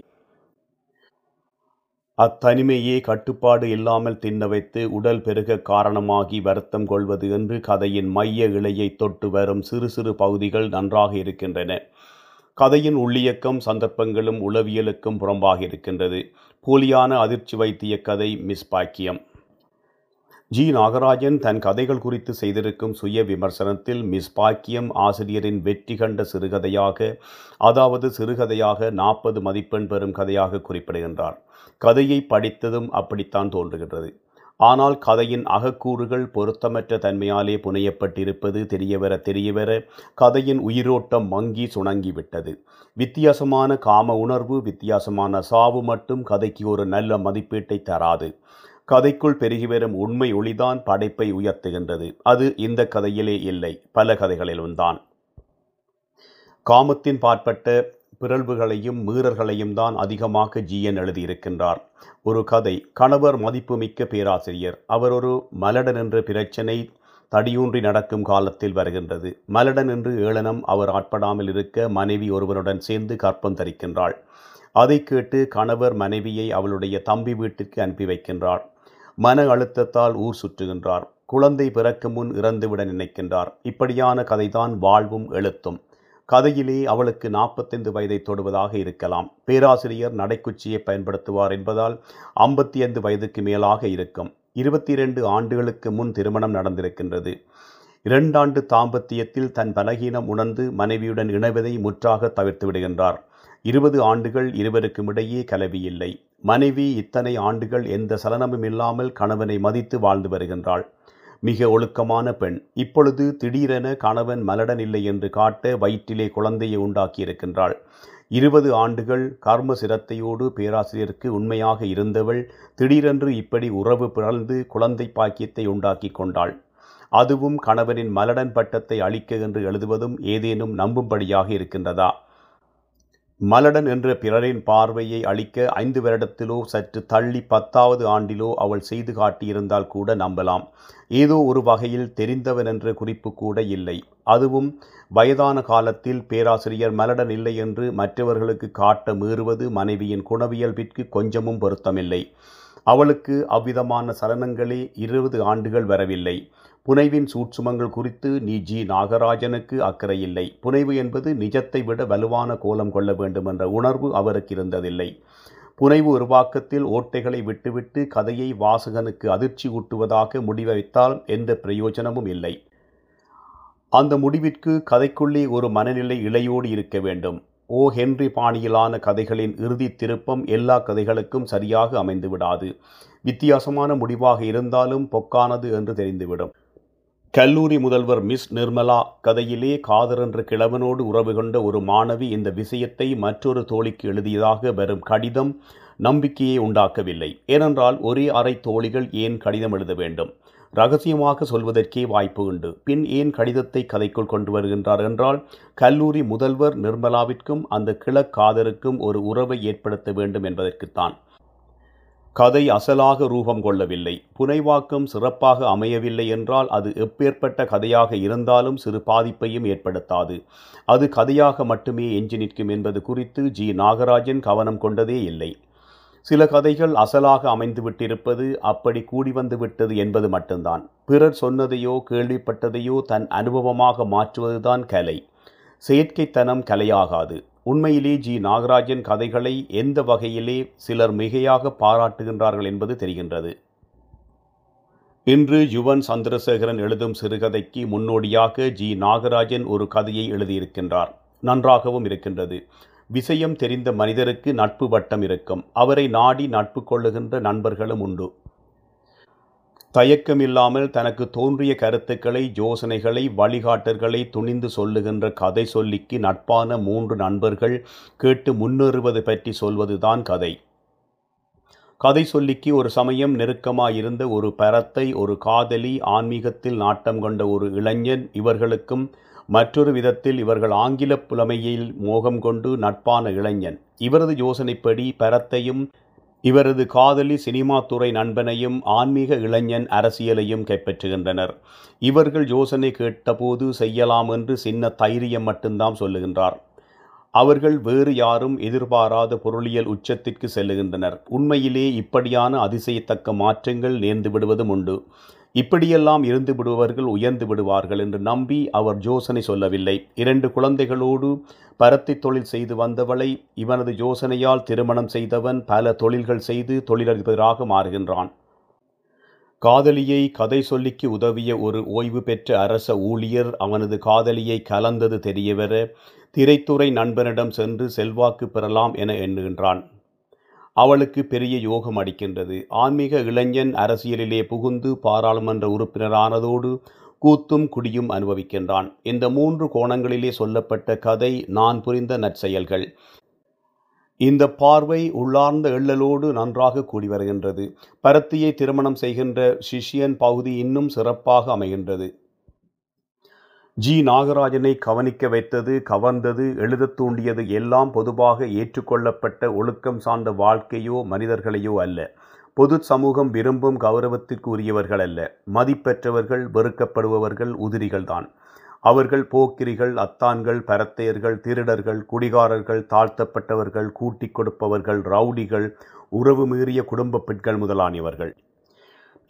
A: அத்தனிமையே கட்டுப்பாடு இல்லாமல் தின்ன வைத்து உடல் பெருக காரணமாகி வருத்தம் கொள்வது என்று கதையின் மைய இலையை தொட்டு வரும் சிறு சிறு பகுதிகள் நன்றாக இருக்கின்றன. கதையின் உள்ளியக்கம் சந்தர்ப்பங்களும் உளவியலுக்கும் புறம்பாக இருக்கின்றது. போலியான அதிர்ச்சி வைத்திய கதை மிஸ் பாக்கியம். ஜி. நாகராஜன் தன் கதைகள் குறித்து செய்திருக்கும் சுய விமர்சனத்தில் மிஸ் பாக்கியம் ஆசிரியரின் வெற்றி கண்ட சிறுகதையாக அதாவது சிறுகதையாக நாற்பது மதிப்பெண் பெறும் கதையாக குறிப்பிடுகின்றார். கதையை படித்ததும் அப்படித்தான் தோன்றுகின்றது. ஆனால் கதையின் அகக்கூறுகள் பொருத்தமற்ற தன்மையாலே புனையப்பட்டிருப்பது தெரியவர தெரியவர கதையின் உயிரோட்டம் மங்கி சுணங்கிவிட்டது. வித்தியாசமான காம உணர்வு வித்தியாசமான சாவு மட்டும் கதைக்கு ஒரு நல்ல மதிப்பீட்டை தராது. கதைக்குள் பெருகி வரும் உண்மை ஒளிதான் படைப்பை உயர்த்துகின்றது. அது இந்த கதையிலே இல்லை பல கதைகளிலும் தான். காமத்தின் பாற்பட்ட பிறழ்வுகளையும் மீறல்களையும் தான் அதிகமாக ஜிஎன் எழுதியிருக்கின்றார். ஒரு கதை. கணவர் மதிப்புமிக்க பேராசிரியர். அவர் ஒரு மலடன் என்ற பிரச்சனை தடியூன்றி நடக்கும் காலத்தில் வருகின்றது. மலடன் என்று ஏளனம் அவர் ஆட்படாமல் இருக்க மனைவி ஒருவருடன் சேர்ந்து கற்பம் தரிக்கின்றாள். அதை கேட்டு கணவர் மனைவியை அவளுடைய தம்பி வீட்டிற்கு அனுப்பி வைக்கின்றார். மன அழுத்தத்தால் ஊர் சுற்றுகின்றார். குழந்தை பிறக்கும் முன் இறந்துவிட நினைக்கின்றார். இப்படியான கதைதான் வாழ்வும் எழுத்தும். கதையிலே அவளுக்கு நாற்பத்தைந்து வயதை தொடுவதாக இருக்கலாம். பேராசிரியர் நடைக்குச்சியை பயன்படுத்துவார் என்பதால் ஐம்பத்தி ஐந்து வயதுக்கு மேலாக இருக்கும். இருபத்தி இரண்டு ஆண்டுகளுக்கு முன் திருமணம் நடந்திருக்கின்றது. இரண்டாண்டு தாம்பத்தியத்தில் தன் பலகீனம் உணர்ந்து மனைவியுடன் இணைவதை முற்றாக தவிர்த்து விடுகின்றார். இருபது ஆண்டுகள் இருவருக்கும் இடையே கலவியில்லை. மனைவி இத்தனை ஆண்டுகள் எந்த சலனமும் இல்லாமல் கணவனை மதித்து வாழ்ந்து வருகின்றாள். மிக ஒழுக்கமான பெண். இப்பொழுது திடீரென கணவன் மலடன் இல்லை என்று காட்ட வயிற்றிலே குழந்தையை உண்டாக்கியிருக்கின்றாள். இருபது ஆண்டுகள் கர்ம சிரத்தையோடு பேராசிரியருக்கு உண்மையாக இருந்தவள் திடீரென்று இப்படி உறவு பிறந்து குழந்தை பாக்கியத்தை உண்டாக்கி கொண்டாள். அதுவும் கணவனின் மலடன் பட்டத்தை அளிக்க என்று எழுதுவதும் ஏதேனும் நம்பும்படியாக இருக்கின்றதா? மலடன் என்ற பிறரின் பார்வையை அளிக்க ஐந்து வருடத்திலோ சற்று தள்ளி பத்தாவது ஆண்டிலோ அவள் செய்து காட்டியிருந்தால் கூட நம்பலாம். ஏதோ ஒரு வகையில் தெரிந்தவன் என்ற குறிப்பு கூட இல்லை. அதுவும் வயதான காலத்தில் பேராசிரியர் மலடன் இல்லை என்று மற்றவர்களுக்கு காட்ட மீறுவது மனைவியின் குணவியல்பிற்கு கொஞ்சமும் பொருத்தமில்லை. அவளுக்கு அவ்விதமான சலனங்களே இருபது ஆண்டுகள் வரவில்லை. புனைவின் சூட்சுமங்கள் குறித்து நீ ஜி. நாகராஜனுக்கு அக்கறை இல்லை புனைவு என்பது நிஜத்தை விட வலுவான கோலம் கொள்ள வேண்டும் என்ற உணர்வு அவருக்கு இருந்ததில்லை. புனைவு உருவாக்கத்தில் ஓட்டைகளை விட்டுவிட்டு கதையை வாசகனுக்கு அதிர்ச்சி ஊட்டுவதாக முடிவைத்தால் எந்த பிரயோஜனமும் இல்லை. அந்த முடிவிற்கு கதைக்குள்ளே ஒரு மனநிலை இழையோடு இருக்க வேண்டும். ஓ. ஹென்றி பாணியிலான கதைகளின் இறுதி திருப்பம் எல்லா கதைகளுக்கும் சரியாக அமைந்து விடாது வித்தியாசமான முடிவாக இருந்தாலும் பொக்கானது என்று தெரிந்துவிடும். கல்லூரி முதல்வர் மிஸ் நிர்மலா கதையிலே காதர் என்ற கிழவனோடு உறவு கொண்ட ஒரு மாணவி இந்த விஷயத்தை மற்றொரு தோழிக்கு எழுதியதாக வரும் கடிதம் நம்பிக்கையை உண்டாக்கவில்லை. ஏனென்றால் ஒரே அறை தோழிகள் ஏன் கடிதம் எழுத வேண்டும்? ரகசியமாக சொல்வதற்கே வாய்ப்பு உண்டு. பின் ஏன் கடிதத்தை கதைக்குள் கொண்டு வருகின்றார் என்றால் கல்லூரி முதல்வர் நிர்மலாவிற்கும் அந்த கிழக்காதருக்கும் ஒரு உறவை ஏற்படுத்த வேண்டும் என்பதற்குத்தான். கதை அசலாக ரூபம் கொள்ளவில்லை. புனைவாக்கம் சிறப்பாக அமையவில்லை என்றால் அது எப்பேற்பட்ட கதையாக இருந்தாலும் சிறு பாதிப்பையும் ஏற்படுத்தாது. அது கதையாக மட்டுமே எஞ்சி நிற்கும் என்பது குறித்து ஜி. நாகராஜன் கவனம் கொண்டதே இல்லை. சில கதைகள் அசலாக அமைந்து விட்டிருப்பது அப்படி கூடி வந்து விட்டது என்பது மட்டும்தான். பிறர் சொன்னதையோ கேள்விப்பட்டதையோ தன் அனுபவமாக மாற்றுவதுதான் கலை. செயற்கைத்தனம் கலையாகாது. உண்மையிலே ஜி. நாகராஜன் கதைகளை எந்த வகையிலே சிலர் மிகையாக பாராட்டுகின்றார்கள் என்பது தெரிகின்றது. இன்று யுவன் சந்திரசேகரன் எழுதும் சிறுகதைக்கு முன்னோடியாக ஜி. நாகராஜன் ஒரு கதையை எழுதியிருக்கின்றார். நன்றாகவும் இருக்கின்றது. விஷயம் தெரிந்த மனிதருக்கு நட்பு வட்டம் இருக்கும். அவரை நாடி நட்பு கொள்ளுகின்ற நண்பர்களும் உண்டு. தயக்கம் இல்லாமல் தனக்கு தோன்றிய கருத்துக்களை யோசனைகளை வழிகாட்டல்களை துணிந்து சொல்லுகின்ற கதை சொல்லிக்கு நட்பான மூன்று நண்பர்கள் கேட்டு முன்னேறுவது பற்றி சொல்வதுதான் கதை. கதை சொல்லிக்கு ஒரு சமயம் நெருக்கமாயிருந்த ஒரு பரத்தை ஒரு காதலி ஆன்மீகத்தில் நாட்டம் கொண்ட ஒரு இளைஞன் இவர்களுக்கும் மற்றொரு விதத்தில் இவர்கள் ஆங்கில புலமையில் மோகம் கொண்டு நட்பான இளைஞன். இவரது யோசனைப்படி பரத்தையும் இவரது காதலி சினிமா துறை நண்பனையும் ஆன்மீக இளைஞன் அரசியலையும் கைப்பற்றுகின்றனர். இவர்கள் யோசனை கேட்டபோது செய்யலாம் என்று சின்ன தைரியம் மட்டும்தான் சொல்லுகின்றார். அவர்கள் வேறு யாரும் எதிர்பாராத பொருளியல் உச்சத்திற்கு செல்லுகின்றனர். உண்மையிலே இப்படியான அதிசயத்தக்க மாற்றங்கள் நேர்ந்து விடுவதும் உண்டு. இப்படியெல்லாம் இருந்து விடுபவர்கள் உயர்ந்து விடுவார்கள் என்று நம்பி அவர் யோசனை சொல்லவில்லை. இரண்டு குழந்தைகளோடு பருத்தி தொழில் செய்து வந்தவளை இவனது யோசனையால் திருமணம் செய்தவன் பல தொழில்கள் செய்து தொழிலதிபராக மாறுகின்றான். காதலியை கதை சொல்லிக்கு உதவிய ஒரு ஓய்வு பெற்ற அரச ஊழியர் அவனது காதலியை கலந்தது தெரியவர திரைத்துறை நண்பனிடம் சென்று செல்வாக்கு பெறலாம் என எண்ணுகின்றான். அவளுக்கு பெரிய யோகம் அடிக்கின்றது. ஆன்மீக இளைஞன் அரசியலிலே புகுந்து பாராளுமன்ற உறுப்பினரானதோடு கூத்தும் குடியும் அனுபவிக்கின்றான். இந்த மூன்று கோணங்களிலே சொல்லப்பட்ட கதை நான் புரிந்த நற்செயல்கள். இந்த பார்வை உள்ளார்ந்த எள்ளலோடு நன்றாக கூடி வருகின்றது. பரத்தியை திருமணம் செய்கின்ற சிஷ்யன் பகுதி இன்னும் சிறப்பாக அமைகின்றது. ஜி. நாகராஜனை கவனிக்க வைத்தது கவர்ந்தது எழுதத் தூண்டியது எல்லாம் பொதுவாக ஏற்றுக்கொள்ளப்பட்ட ஒழுக்கம் சார்ந்த வாழ்க்கையோ மனிதர்களையோ அல்ல. பொது சமூகம் விரும்பும் கௌரவத்திற்கு உரியவர்கள் அல்ல. மதிப்பெற்றவர்கள் வெறுக்கப்படுபவர்கள் உதிரிகள்தான் அவர்கள் போக்கிரிகள் அத்தான்கள் பரத்தையர்கள் திருடர்கள் குடிகாரர்கள் தாழ்த்தப்பட்டவர்கள் கூட்டிக் கொடுப்பவர்கள் ரவுடிகள் உறவு மீறிய குடும்ப பெண்கள் முதலானவர்கள்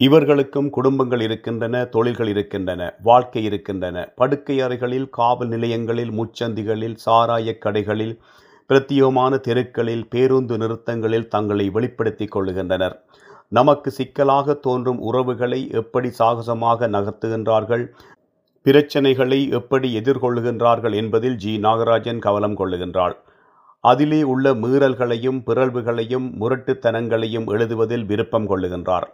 A: இவர்களுக்கும் குடும்பங்கள் இருக்கின்றன தொழில்கள் இருக்கின்றன வாழ்க்கை இருக்கின்றன. படுக்கை அறைகளில் காவல் நிலையங்களில் முச்சந்திகளில் சாராயக் கடைகளில் பிரத்தியோமான தெருக்களில் பேருந்து நிறுத்தங்களில் தங்களை வெளிப்படுத்திக் கொள்ளுகின்றனர். நமக்கு சிக்கலாக தோன்றும் உறவுகளை எப்படி சாகசமாக நகர்த்துகின்றார்கள்? பிரச்சனைகளை எப்படி எதிர்கொள்ளுகின்றார்கள் என்பதில் ஜி. நாகராஜன் கவனம் கொள்ளுகின்றாள். அதிலே உள்ள மீறல்களையும் பிறழ்வுகளையும் முரட்டுத்தனங்களையும் எழுதுவதில் விருப்பம் கொள்ளுகின்றார்.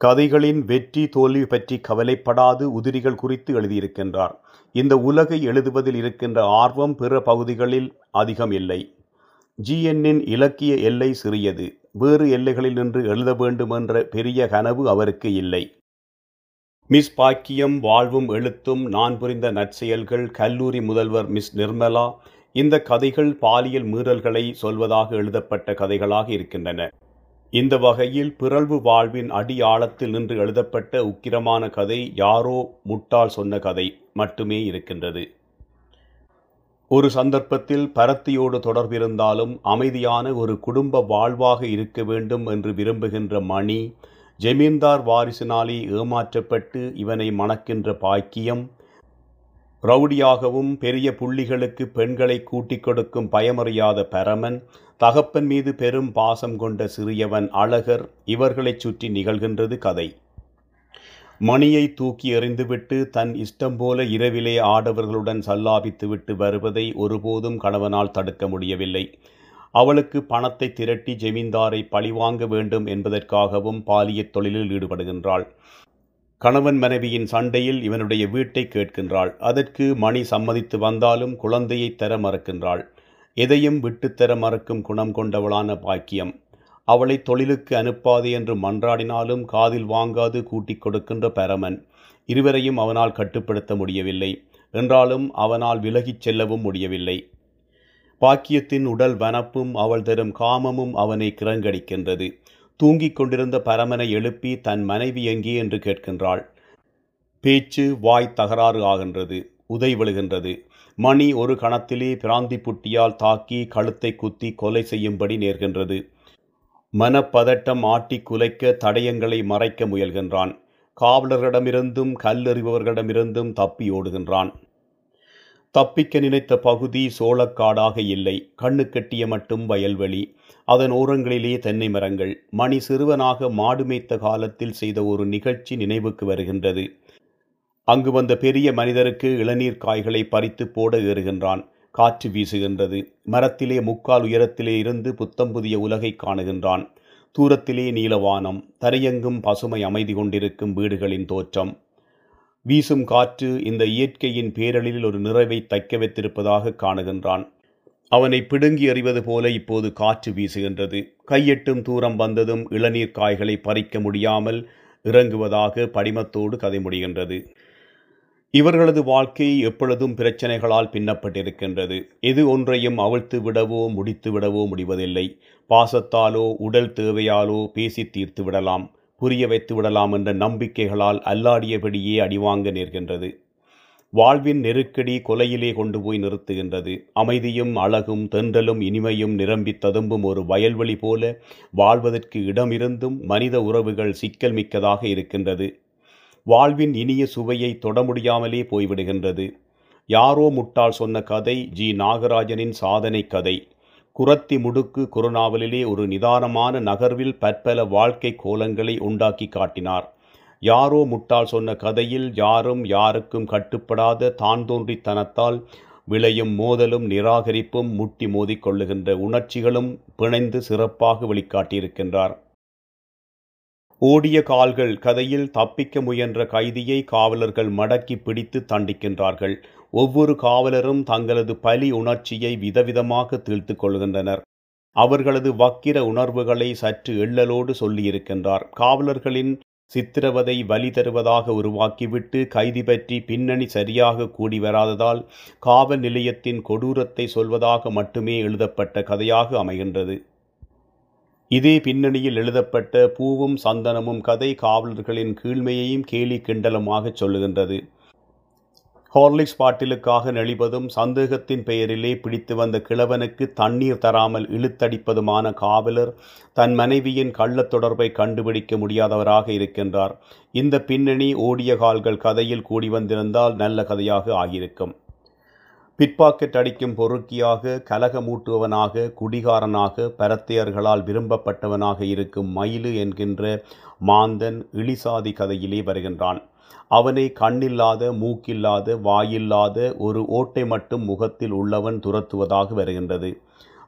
A: கதைகளின் வெற்றி தோல்வி பற்றி கவலைப்படாது உதிரிகள் குறித்து எழுதியிருக்கின்றார். இந்த உலகை எழுதுவதில் இருக்கின்ற ஆர்வம் பிற பகுதிகளில் அதிகம் இல்லை. ஜிஎன்னின் இலக்கிய எல்லை சிறியது. வேறு எல்லைகளில் நின்று எழுத வேண்டும் என்ற பெரிய கனவு அவருக்கு இல்லை. மிஸ் பாக்கியம் வாழ்வும் எழுத்தும் நான் புரிந்த நற்செயல்கள் கல்லூரி முதல்வர் மிஸ் நிர்மலா இந்த கதைகள் பாலியல் மீறல்களை சொல்வதாக எழுதப்பட்ட கதைகளாக இருக்கின்றன. இந்த வகையில் பிறழ்வு வாழ்வின் அடி ஆழத்தில் நின்று எழுதப்பட்ட உக்கிரமான கதை யாரோ முட்டாள் சொன்ன கதை மட்டுமே இருக்கின்றது. ஒரு சந்தர்ப்பத்தில் பரத்தியோடு தொடர்பிருந்தாலும் அமைதியான ஒரு குடும்ப வாழ்வாக இருக்க வேண்டும் என்று விரும்புகின்ற மணி ஜமீன்தார் வாரிசினாலே ஏமாற்றப்பட்டு இவனை மணக்கின்ற பாக்கியம் ரவுடியாகவும் பெரிய புள்ளிகளுக்கு பெண்களை கூட்டிக் கொடுக்கும் பயமறியாத பரமன் தகப்பன் மீது பெரும் பாசம் கொண்ட சிறியவன் அழகர் இவர்களைச் சுற்றி நிகழ்கின்றது கதை. மணியை தூக்கி எறிந்துவிட்டு தன் இஷ்டம் போல இரவிலே ஆடவர்களுடன் சல்லாபித்துவிட்டு வருவதை ஒருபோதும் கணவனால் தடுக்க முடியவில்லை. அவளுக்கு பணத்தை திரட்டி ஜமீன்தாரை பழிவாங்க வேண்டும் என்பதற்காகவும் பாலியத் தொழிலில் ஈடுபடுகின்றாள். கணவன் மனைவியின் சண்டையில் இவனுடைய வீட்டை கேட்கின்றாள். அதற்கு மணி சம்மதித்து வந்தாலும் குழந்தையை தர மறக்கின்றாள். எதையும் விட்டுத்தர மறக்கும் குணம் கொண்டவளான பாக்கியம். அவளை தொழிலுக்கு அனுப்பாது என்று மன்றாடினாலும் காதில் வாங்காது கூட்டிக் கொடுக்கின்ற பரமன். இருவரையும் அவனால் கட்டுப்படுத்த முடியவில்லை. என்றாலும் அவனால் விலகிச் செல்லவும் முடியவில்லை. பாக்கியத்தின் உடல் வனப்பும் அவள் தரும் காமமும் அவனை கிரங்கடிக்கின்றது. தூங்கிக் கொண்டிருந்த பரமனை எழுப்பி தன் மனைவி எங்கே என்று கேட்கின்றாள். பேச்சு வாய் தகராறு ஆகின்றது உதை விழுகின்றது. மணி ஒரு கணத்திலே பிராந்தி புட்டியால் தாக்கி கழுத்தை குத்தி கொலை செய்யும்படி நேர்கின்றது. மனப்பதட்டம் ஆட்டி குலைக்க தடயங்களை மறைக்க முயல்கின்றான். காவலர்களிடமிருந்தும் கல்லறிபவர்களிடமிருந்தும் தப்பி ஓடுகின்றான். தப்பிக்க நினைத்த பகுதி சோளக்காடாக இல்லை. கண்ணு கட்டிய மட்டும் வயல்வெளி. அதன் ஓரங்களிலே தென்னை மரங்கள். மணி சிறுவனாக மாடு மேய்த்த காலத்தில் செய்த ஒரு நிகழ்ச்சி நினைவுக்கு வருகின்றது. அங்கு வந்த பெரிய மனிதருக்கு இளநீர் காய்களை பறித்து போட ஏறுகின்றான். காற்று வீசுகின்றது. மரத்திலே முக்கால் உயரத்திலே இருந்து புத்தம் புதிய உலகை காணுகின்றான். தூரத்திலே நீலவானம். தரையெங்கும் பசுமை அமைதி கொண்டிருக்கும் வீடுகளின் தோற்றம். வீசும் காற்று இந்த இயற்கையின் பேரழிவில் ஒரு நிறைவை தைக்க வைத்திருப்பதாக காணுகின்றான். அவனை பிடுங்கி எறிவது போல இப்போது காற்று வீசுகின்றது. கையெட்டும் தூரம் வந்ததும் இளநீர் காய்களை பறிக்க முடியாமல் இறங்குவதாக படிமத்தோடு கதை முடிகின்றது. இவர்களது வாழ்க்கை எப்பொழுதும் பிரச்சனைகளால் பின்னப்பட்டிருக்கின்றது. எது ஒன்றையும் அவிழ்த்து விடவோ முடித்து விடவோ முடிவதில்லை. பாசத்தாலோ உடல் தேவையாலோ பேசி தீர்த்து விடலாம். புரிய வைத்து விடலாம் என்ற நம்பிக்கைகளால் அல்லாடியபடியே அடிவாங்க நேர்கின்றது. வாழ்வின் நெருக்கடி கொலையிலே கொண்டு போய் நிறுத்துகின்றது. அமைதியும் அழகும் தென்றலும் இனிமையும் நிரம்பி ததும்பும் ஒரு வயல்வெளி போல வாழ்வதற்கு இடமிருந்தும் மனித உறவுகள் சிக்கல் மிக்கதாக இருக்கின்றது. வாழ்வின் இனிய சுவையை தொட முடியாமலே போய்விடுகின்றது. யாரோ முட்டாள் சொன்ன கதை ஜி. நாகராஜனின் சாதனை கதை. குரத்தி முடுக்கு குறுநாவலிலே ஒரு நிதானமான நகர்வில் பற்பல வாழ்க்கை கோலங்களை உண்டாக்கி காட்டினார். யாரோ முட்டாள் சொன்ன கதையில் யாரும் யாருக்கும் கட்டுப்படாத தான் தோன்றித்தனத்தால் விளையும் மோதலும் நிராகரிப்பும் முட்டி மோதிக்கொள்ளுகின்ற உணர்ச்சிகளும் பிணைந்து சிறப்பாக வெளிக்காட்டியிருக்கின்றார். ஓடிய கால்கள் கதையில் தப்பிக்க முயன்ற கைதியை காவலர்கள் மடக்கி பிடித்து தண்டிக்கின்றார்கள். ஒவ்வொரு காவலரும் தங்களது பலி உணர்ச்சியை விதவிதமாக தீழ்த்து கொள்கின்றனர். அவர்களது வக்கிர உணர்வுகளை சற்று எள்ளலோடு சொல்லியிருக்கின்றார். காவலர்களின் சித்திரவதை வழி தருவதாக உருவாக்கிவிட்டு கைதி பற்றி பின்னணி சரியாக கூடி வராததால் காவல் நிலையத்தின் கொடூரத்தை சொல்வதாக மட்டுமே எழுதப்பட்ட கதையாக அமைகின்றது. இதே பின்னணியில் எழுதப்பட்ட பூவும் சந்தனமும் கதை காவலர்களின் கீழ்மையையும் கேலி கிண்டலமாக சொல்லுகின்றது. ஹார்லிக்ஸ் பாட்டிலுக்காக நெளிவதும் சந்தேகத்தின் பெயரிலே பிடித்து வந்த கிழவனுக்கு தண்ணீர் தராமல் இழுத்தடிப்பதுமான காவலர் தன் மனைவியின் கள்ளத் தொடர்பை கண்டுபிடிக்க முடியாதவராக இருக்கின்றார். இந்த பின்னணி ஓடிய கால்கள் கதையில் கூடி வந்திருந்தால் நல்ல கதையாக ஆகியிருக்கும். பிட்பாக்கெட் அடிக்கும் பொறுக்கியாக கலகமூட்டுவனாக குடிகாரனாக பரத்தையர்களால் விரும்பப்பட்டவனாக இருக்கும் மயிலு என்கின்ற மாந்தன் இழிசாதி கதையிலே வருகின்றான். அவனை கண்ணில்லாத மூக்கில்லாத வாயில்லாத ஒரு ஓட்டை மட்டும் முகத்தில் உள்ளவன் துரத்துவதாக வருகின்றது.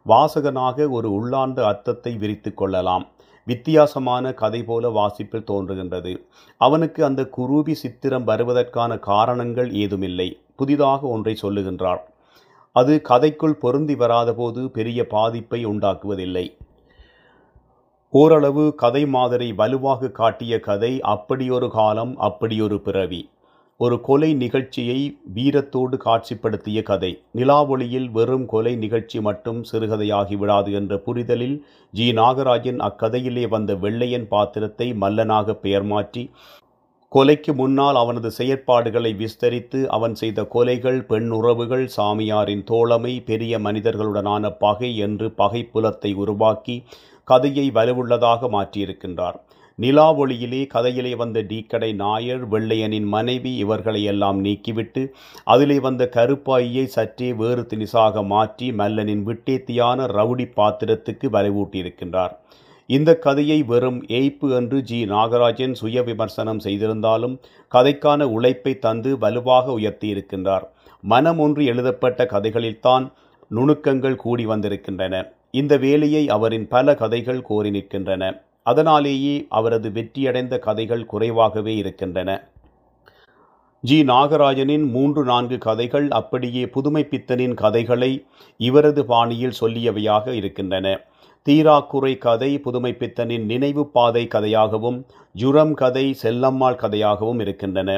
A: வாசகனாக ஒரு உள்ளார்ந்த அர்த்தத்தை விரித்து கொள்ளலாம். வித்தியாசமான கதை போல வாசிப்பில் தோன்றுகின்றது. அவனுக்கு அந்த குரூபி சித்திரம் வருவதற்கான காரணங்கள் ஏதுமில்லை. புதிதாக ஒன்றை சொல்லுகின்றார் அது கதைக்குள் பொருந்தி வராதபோது பெரிய பாதிப்பை உண்டாக்குவதில்லை. ஓரளவு கதை மாதிரி வலுவாக காட்டிய கதை அப்படியொரு காலம் அப்படியொரு பிறவி. ஒரு கொலை நிகழ்ச்சியை வீரத்தோடு காட்சிப்படுத்திய கதை. நிலாவொளியில் வெறும் கொலை நிகழ்ச்சி மட்டும் சிறுகதையாகி விடாது என்ற புரிதலில் ஜி. நாகராஜன் அக்கதையிலே வந்த வெள்ளையன் பாத்திரத்தை மல்லனாக பெயர் மாற்றி கொலைக்கு முன்னால் அவனது செயற்பாடுகளை விஸ்தரித்து அவன் செய்த கொலைகள் பெண் உறவுகள் சாமியாரின் தோழமை பெரிய மனிதர்களுடனான பகை என்று பகை புலத்தை உருவாக்கி கதையை வலுவுள்ளதாக மாற்றியிருக்கின்றார். நிலா ஒளியிலே கதையிலே வந்த டீக்கடை நாயர் வெள்ளையனின் மனைவி இவர்களை எல்லாம் நீக்கிவிட்டு அதிலே வந்த கருப்பாயியை சற்றே வேறு தினிசாக மாற்றி மல்லனின் விட்டேத்தியான ரவுடி பாத்திரத்துக்கு வரைவூட்டியிருக்கின்றார். இந்த கதையை வெறும் ஏய்ப்பு என்று ஜி. நாகராஜன் சுய விமர்சனம் செய்திருந்தாலும் கதைக்கான உழைப்பை தந்து வலுவாக உயர்த்தியிருக்கின்றார். மனம் ஒன்று எழுதப்பட்ட கதைகளில்தான் நுணுக்கங்கள் கூடி வந்திருக்கின்றன. இந்த வேலையை அவரின் பல கதைகள் கோரி நிற்கின்றன. அதனாலேயே அவரது வெற்றியடைந்த கதைகள் குறைவாகவே இருக்கின்றன. ஜி. நாகராஜனின் மூன்று நான்கு கதைகள் அப்படியே புதுமைப்பித்தனின் கதைகளை இவரது பாணியில் சொல்லியவையாக இருக்கின்றன. தீராக்குறை கதை புதுமைப்பித்தனின் நினைவு பாதை கதையாகவும் ஜுரம் கதை செல்லம்மாள் கதையாகவும் இருக்கின்றன.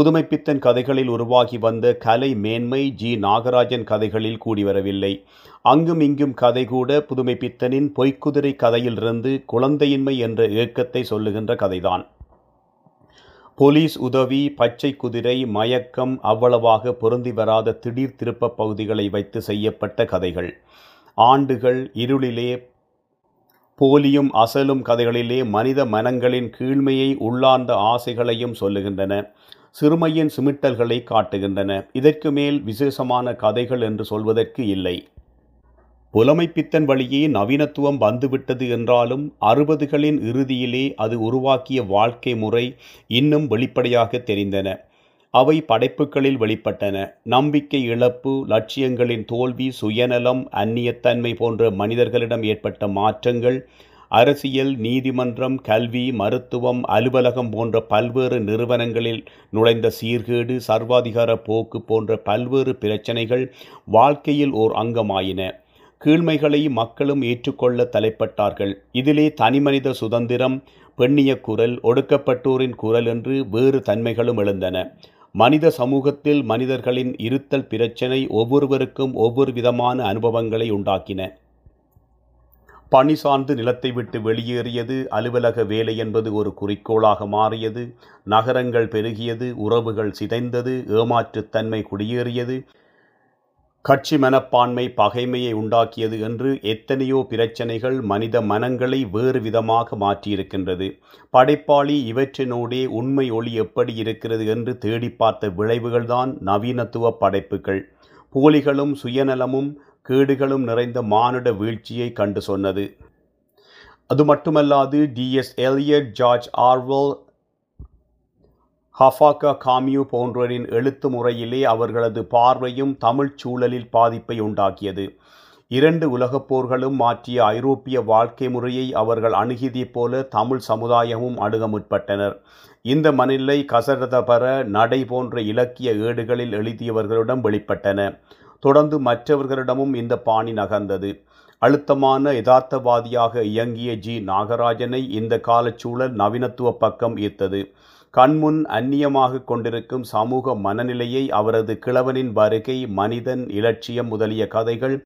A: புதுமைப்பித்தன் கதைகளில் உருவாகி வந்த கலை மேன்மை ஜி. நாகராஜன் கதைகளில் கூடி வரவில்லை. அங்கும் இங்கும் கதை கூட புதுமைப்பித்தனின் பொய்க்குதிரை கதையிலிருந்து குழந்தையின்மை என்ற ஏக்கத்தை சொல்லுகின்ற கதைதான். போலீஸ் உதவி பச்சை குதிரை மயக்கம் அவ்வளவாக பொருந்தி வராத திடீர் திருப்ப பகுதிகளை வைத்து செய்யப்பட்ட கதைகள். ஆண்டுகள் இருளிலே போலியும் அசலும் கதைகளிலே மனித மனங்களின் கீழ்மையை உள்ளார்ந்த ஆசைகளையும் சொல்லுகின்றன. சிறுமையின் சிமிட்டல்களை காட்டுகின்றன. இதற்கு மேல் விசேஷமான கதைகள் என்று சொல்வதற்கு இல்லை. புலமைப்பித்தன் வழியே நவீனத்துவம் வந்துவிட்டது என்றாலும் அறுபதுகளின் இறுதியிலே அது உருவாக்கிய வாழ்க்கை முறை இன்னும் வெளிப்படையாக தெரிந்தன. அவை படைப்புகளில் வெளிப்பட்டன. நம்பிக்கை இழப்பு லட்சியங்களின் தோல்வி சுயநலம் அந்நியத்தன்மை போன்ற மனிதர்களிடம் ஏற்பட்ட மாற்றங்கள் அரசியல் நீதிமன்றம் கல்வி மருத்துவம் அலுவலகம் போன்ற பல்வேறு நிறுவனங்களில் நுழைந்த சீர்கேடு சர்வாதிகார போக்கு போன்ற பல்வேறு பிரச்சனைகள் வாழ்க்கையில் ஓர் அங்கமாயின. கீழ்மைகளை மக்களும் ஏற்றுக்கொள்ள தலைப்பட்டார்கள். இதிலே தனிமனித சுதந்திரம் பெண்ணிய குரல் ஒடுக்கப்பட்டோரின் குரல் என்று வேறு தன்மைகளும் எழுந்தன. மனித சமூகத்தில் மனிதர்களின் இருத்தல் பிரச்சனை ஒவ்வொருவருக்கும் ஒவ்வொரு விதமான அனுபவங்களை உண்டாக்கின. பணி சார்ந்து நிலத்தை விட்டு வெளியேறியது அலுவலக வேலை என்பது ஒரு குறிக்கோளாக மாறியது நகரங்கள் பெருகியது உறவுகள் சிதைந்தது ஏமாற்றுத்தன்மை குடியேறியது கட்சி மனப்பான்மை பகைமையை உண்டாக்கியது என்று எத்தனையோ பிரச்சனைகள் மனித மனங்களை வேறு விதமாக மாற்றியிருக்கின்றது. படைப்பாளி இவற்றினோடே உண்மை ஒளி எப்படி இருக்கிறது என்று தேடி பார்த்த விளைவுகள்தான் நவீனத்துவ படைப்புகள். போலிகளும் சுயநலமும் கேடுகளும் நிறைந்த மானுட வீழ்ச்சியை கண்டு சொன்னது. அது மட்டுமல்லாது T S Eliot George Orwell Kafka Camus போன்றோரின் எழுத்து முறையிலே அவர்களது பார்வையும் தமிழ்ச் சூழலில் பாதிப்பை உண்டாக்கியது. இரண்டு உலகப் போர்களும் மாற்றிய ஐரோப்பிய வாழ்க்கை முறையை அவர்கள் அணுகியதைப் போல தமிழ் சமுதாயமும் அணுக முற்பட்டனர். இந்த மனிலை கசரதபர நடை போன்ற இலக்கிய ஏடுகளில் எழுதியவர்களிடம் வெளிப்பட்டன. தொடர்ந்து மற்றவர்களிடமும் இந்த பாணி நகர்ந்தது. அழுத்தமான யதார்த்தவாதியாக இயங்கிய ஜி. நாகராஜனை இந்த காலச்சூழல் நவீனத்துவ பக்கம் ஈர்த்தது. கண்முன் அந்நியமாக கொண்டிருக்கும் சமூக மனநிலையை அவரது கிழவனின் வருகை மனிதன் இலட்சியம் முதலிய கதைகள்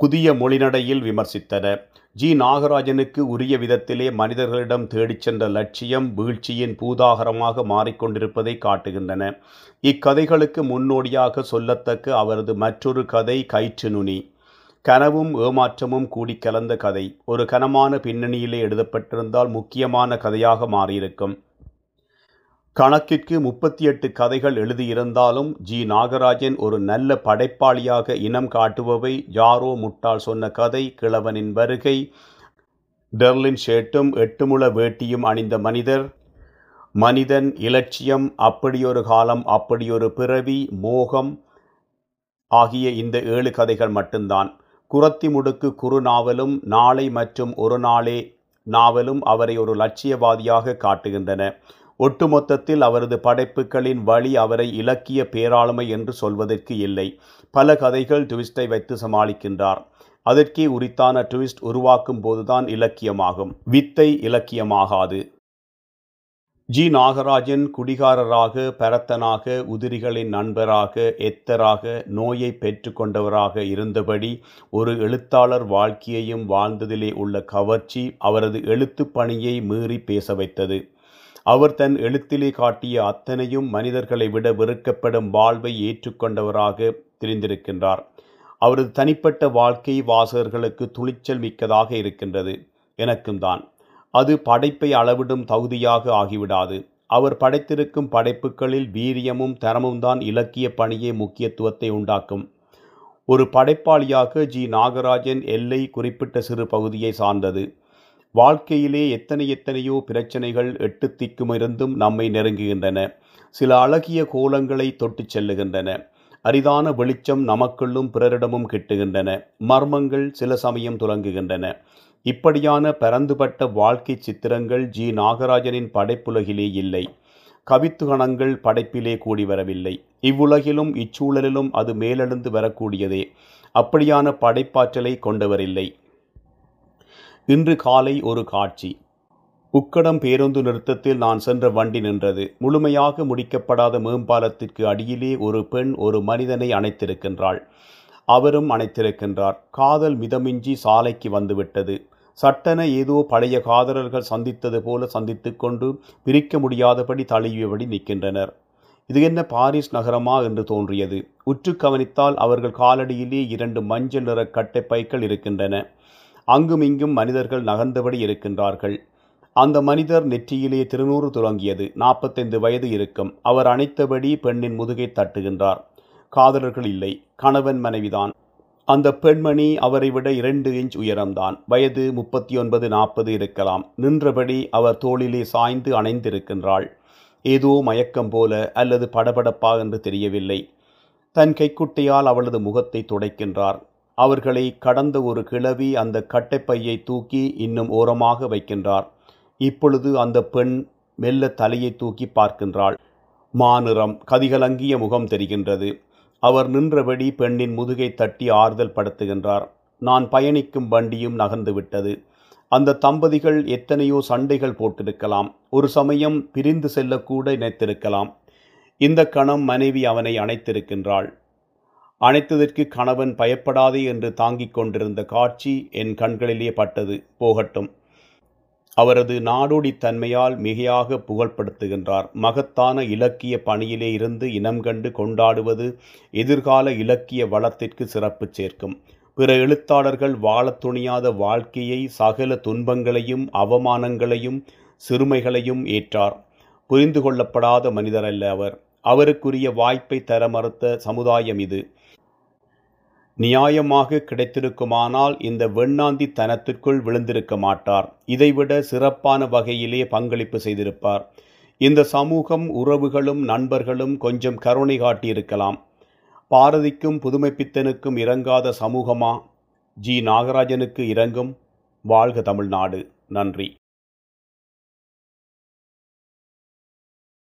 A: புதிய மொழிநடையில் விமர்சித்தன ஜி. நாகராஜனுக்கு உரிய விதத்திலே மனிதர்களிடம் தேடிச் சென்ற லட்சியம் வீழ்ச்சியின் பூதாகரமாக மாறிக்கொண்டிருப்பதை காட்டுகின்றன. இக்கதைகளுக்கு முன்னோடியாக சொல்லத்தக்க அவரது மற்றொரு கதை கயிற்று நுனி கனவும் ஏமாற்றமும் கூடி கலந்த கதை. ஒரு கனமான பின்னணியிலே எழுதப்பட்டிருந்தால் முக்கியமான கதையாக மாறியிருக்கும். கணக்கிற்கு முப்பத்தி எட்டு கதைகள் எழுதியிருந்தாலும் ஜி. நாகராஜன் ஒரு நல்ல படைப்பாளியாக இனம் காட்டுபவை. யாரோ முட்டாள் சொன்ன கதை கிழவனின் வருகை. டெர்லின் ஷேட்டும் எட்டுமுள வேட்டியும் அணிந்த மனிதர். மனிதன் இலட்சியம் அப்படியொரு காலம் அப்படியொரு பிறவி மோகம் ஆகிய இந்த ஏழு கதைகள் மட்டும்தான். குரத்தி முடுக்கு குறு நாவலும் நாளை மற்றும் ஒரு நாளே நாவலும் அவரை ஒரு லட்சியவாதியாக காட்டுகின்றன. ஒட்டுமொத்தத்தில் அவரது படைப்புகளின் வழி அவரை இலக்கிய பேராளுமை என்று சொல்வதற்கு இல்லை. பல கதைகள் ட்விஸ்டை வைத்து சமாளிக்கின்றார். அதற்கே உரித்தான ட்விஸ்ட் உருவாக்கும் போதுதான் இலக்கியமாகும். வித்தை இலக்கியமாகாது. ஜி. நாகராஜன் குடிகாரராக பரத்தனாக உதிரிகளின் நண்பராக எத்தராக நோயை பெற்றுக்கொண்டவராக இருந்தபடி ஒரு எழுத்தாளர் வாழ்க்கையையும் வாழ்ந்ததிலே உள்ள கவர்ச்சி அவரது எழுத்துப் பணியை மீறி பேச வைத்தது. அவர் தன் எழுத்திலே காட்டிய அத்தனையும் மனிதர்களை விட வெறுக்கப்படும் வாழ்வை ஏற்றுக்கொண்டவராக தெரிந்திருக்கின்றார். அவரது தனிப்பட்ட வாழ்க்கை வாசகர்களுக்கு துணிச்சல் மிக்கதாக இருக்கின்றது எனக்கும் தான். அது படைப்பை அளவிடும் தகுதியாக ஆகிவிடாது. அவர் படைத்திருக்கும் படைப்புகளில் வீரியமும் தரமும் தான் இலக்கிய பணியே முக்கியத்துவத்தை உண்டாக்கும். ஒரு படைப்பாளியாக ஜி. நாகராஜன் எல்லை குறிப்பிட்ட சிறு பகுதியை சார்ந்தது. வாழ்க்கையிலே எத்தனை எத்தனையோ பிரச்சனைகள் எட்டு திக்குமிருந்தும் நம்மை நெருங்குகின்றன. சில அழகிய கோலங்களை தொட்டுச் செல்லுகின்றன. அரிதான வெளிச்சம் நமக்குள்ளும் பிறரிடமும் கிட்டுகின்றன. மர்மங்கள் சில சமயம் துலங்குகின்றன. இப்படியான பரந்துபட்ட வாழ்க்கை சித்திரங்கள் ஜி. நாகராஜனின் படைப்புலகிலே இல்லை. கவித்துகணங்கள் படைப்பிலே கூடி வரவில்லை. இவ்வுலகிலும் இச்சூழலிலும் அது மேலெழுந்து வரக்கூடியதே. அப்படியான படைப்பாற்றலை கொண்டவரில்லை. இன்று காலை ஒரு காட்சி. உக்கடம் பேருந்து நிறுத்தத்தில் நான் சென்ற வண்டி நின்றது. முழுமையாக முடிக்கப்படாத மேம்பாலத்திற்கு அடியிலே ஒரு பெண் ஒரு மனிதனை அணைத்திருக்கின்றாள். அவரும் அணைத்திருக்கின்றார். காதல் மிதமின்றி சாலைக்கு வந்துவிட்டது. சட்டென ஏதோ பழைய காதலர்கள் சந்தித்தது போல சந்தித்து கொண்டு பிரிக்க முடியாதபடி தழுவியபடி நிற்கின்றனர். இது என்ன பாரிஸ் நகரமா என்று தோன்றியது. உற்று கவனித்தால் அவர்கள் காலடியிலே இரண்டு மஞ்சள் நிற கட்டைப்பைகள் இருக்கின்றன. அங்குமிங்கும் மனிதர்கள் நகர்ந்தபடி இருக்கின்றார்கள். அந்த மனிதர் நெற்றியிலே திருநூறு துலங்கியது நாற்பத்தைந்து வயது இருக்கும். அவர் அணைத்தபடி பெண்ணின் முதுகை தட்டுகின்றார். காதலர்கள் இல்லை கணவன் மனைவிதான். அந்த பெண்மணி அவரை விட இரண்டு இன்ச் உயரம்தான். வயது முப்பத்தி ஒன்பது நாற்பது இருக்கலாம். நின்றபடி அவர் தோளிலே சாய்ந்து அணைந்திருக்கின்றாள். ஏதோ மயக்கம் போல அல்லது படபடப்பா என்று தெரியவில்லை. தன் கைக்குட்டையால் அவளது முகத்தை துடைக்கின்றார். அவர்களை கடந்த ஒரு கிழவி அந்த கட்டைப்பையை தூக்கி இன்னும் ஓரமாக வைக்கின்றார். இப்பொழுது அந்த பெண் மெல்ல தலையை தூக்கி பார்க்கின்றாள். மாநிறம் கதிகலங்கிய முகம் தெரிகின்றது. அவர் நின்றபடி பெண்ணின் முதுகை தட்டி ஆறுதல் படுத்துகின்றார். நான் பயணிக்கும் வண்டியும் நகர்ந்துவிட்டது அந்த தம்பதிகள் எத்தனையோ சண்டைகள் போட்டிருக்கலாம். ஒரு சமயம் பிரிந்து செல்லக்கூட நினைத்திருக்கலாம். இந்த கணம் மனைவி அவனை அணைத்திருக்கின்றாள். அணைத்ததற்கு கணவன் பயப்படாதே என்று தாங்கிக் கொண்டிருந்த காட்சி என் கண்களிலே பட்டது. போகட்டும். அவரது நாடோடித் தன்மையால் மிகையாக புகழ்படுத்துகின்றார். மகத்தான இலக்கிய பணியிலே இருந்து இனம் கண்டு கொண்டாடுவது எதிர்கால இலக்கிய வளத்திற்கு சிறப்பு சேர்க்கும். பிற எழுத்தாளர்கள் வாழத் துணியாத வாழ்க்கையை சகல துன்பங்களையும் அவமானங்களையும் சிறுமைகளையும் ஏற்றார். புரிந்து கொள்ளப்படாத மனிதரல்ல அவர். அவருக்குரிய வாய்ப்பை தர மறுத்த சமுதாயம் இது. நியாயமாக கிடைத்திருக்குமானால் இந்த வெண்ணாந்தி தனத்திற்குள் விழுந்திருக்க மாட்டார். இதைவிட சிறப்பான வகையிலே பங்களிப்பு செய்திருப்பார். இந்த சமூகம் உறவுகளும் நண்பர்களும் கொஞ்சம் கருணை காட்டியிருக்கலாம். பாரதிக்கும் புதுமைப்பித்தனுக்கும் இறங்காத சமூகமா? ஜி. நாகராஜனுக்கு இறங்கும்? வாழ்க தமிழ்நாடு. நன்றி.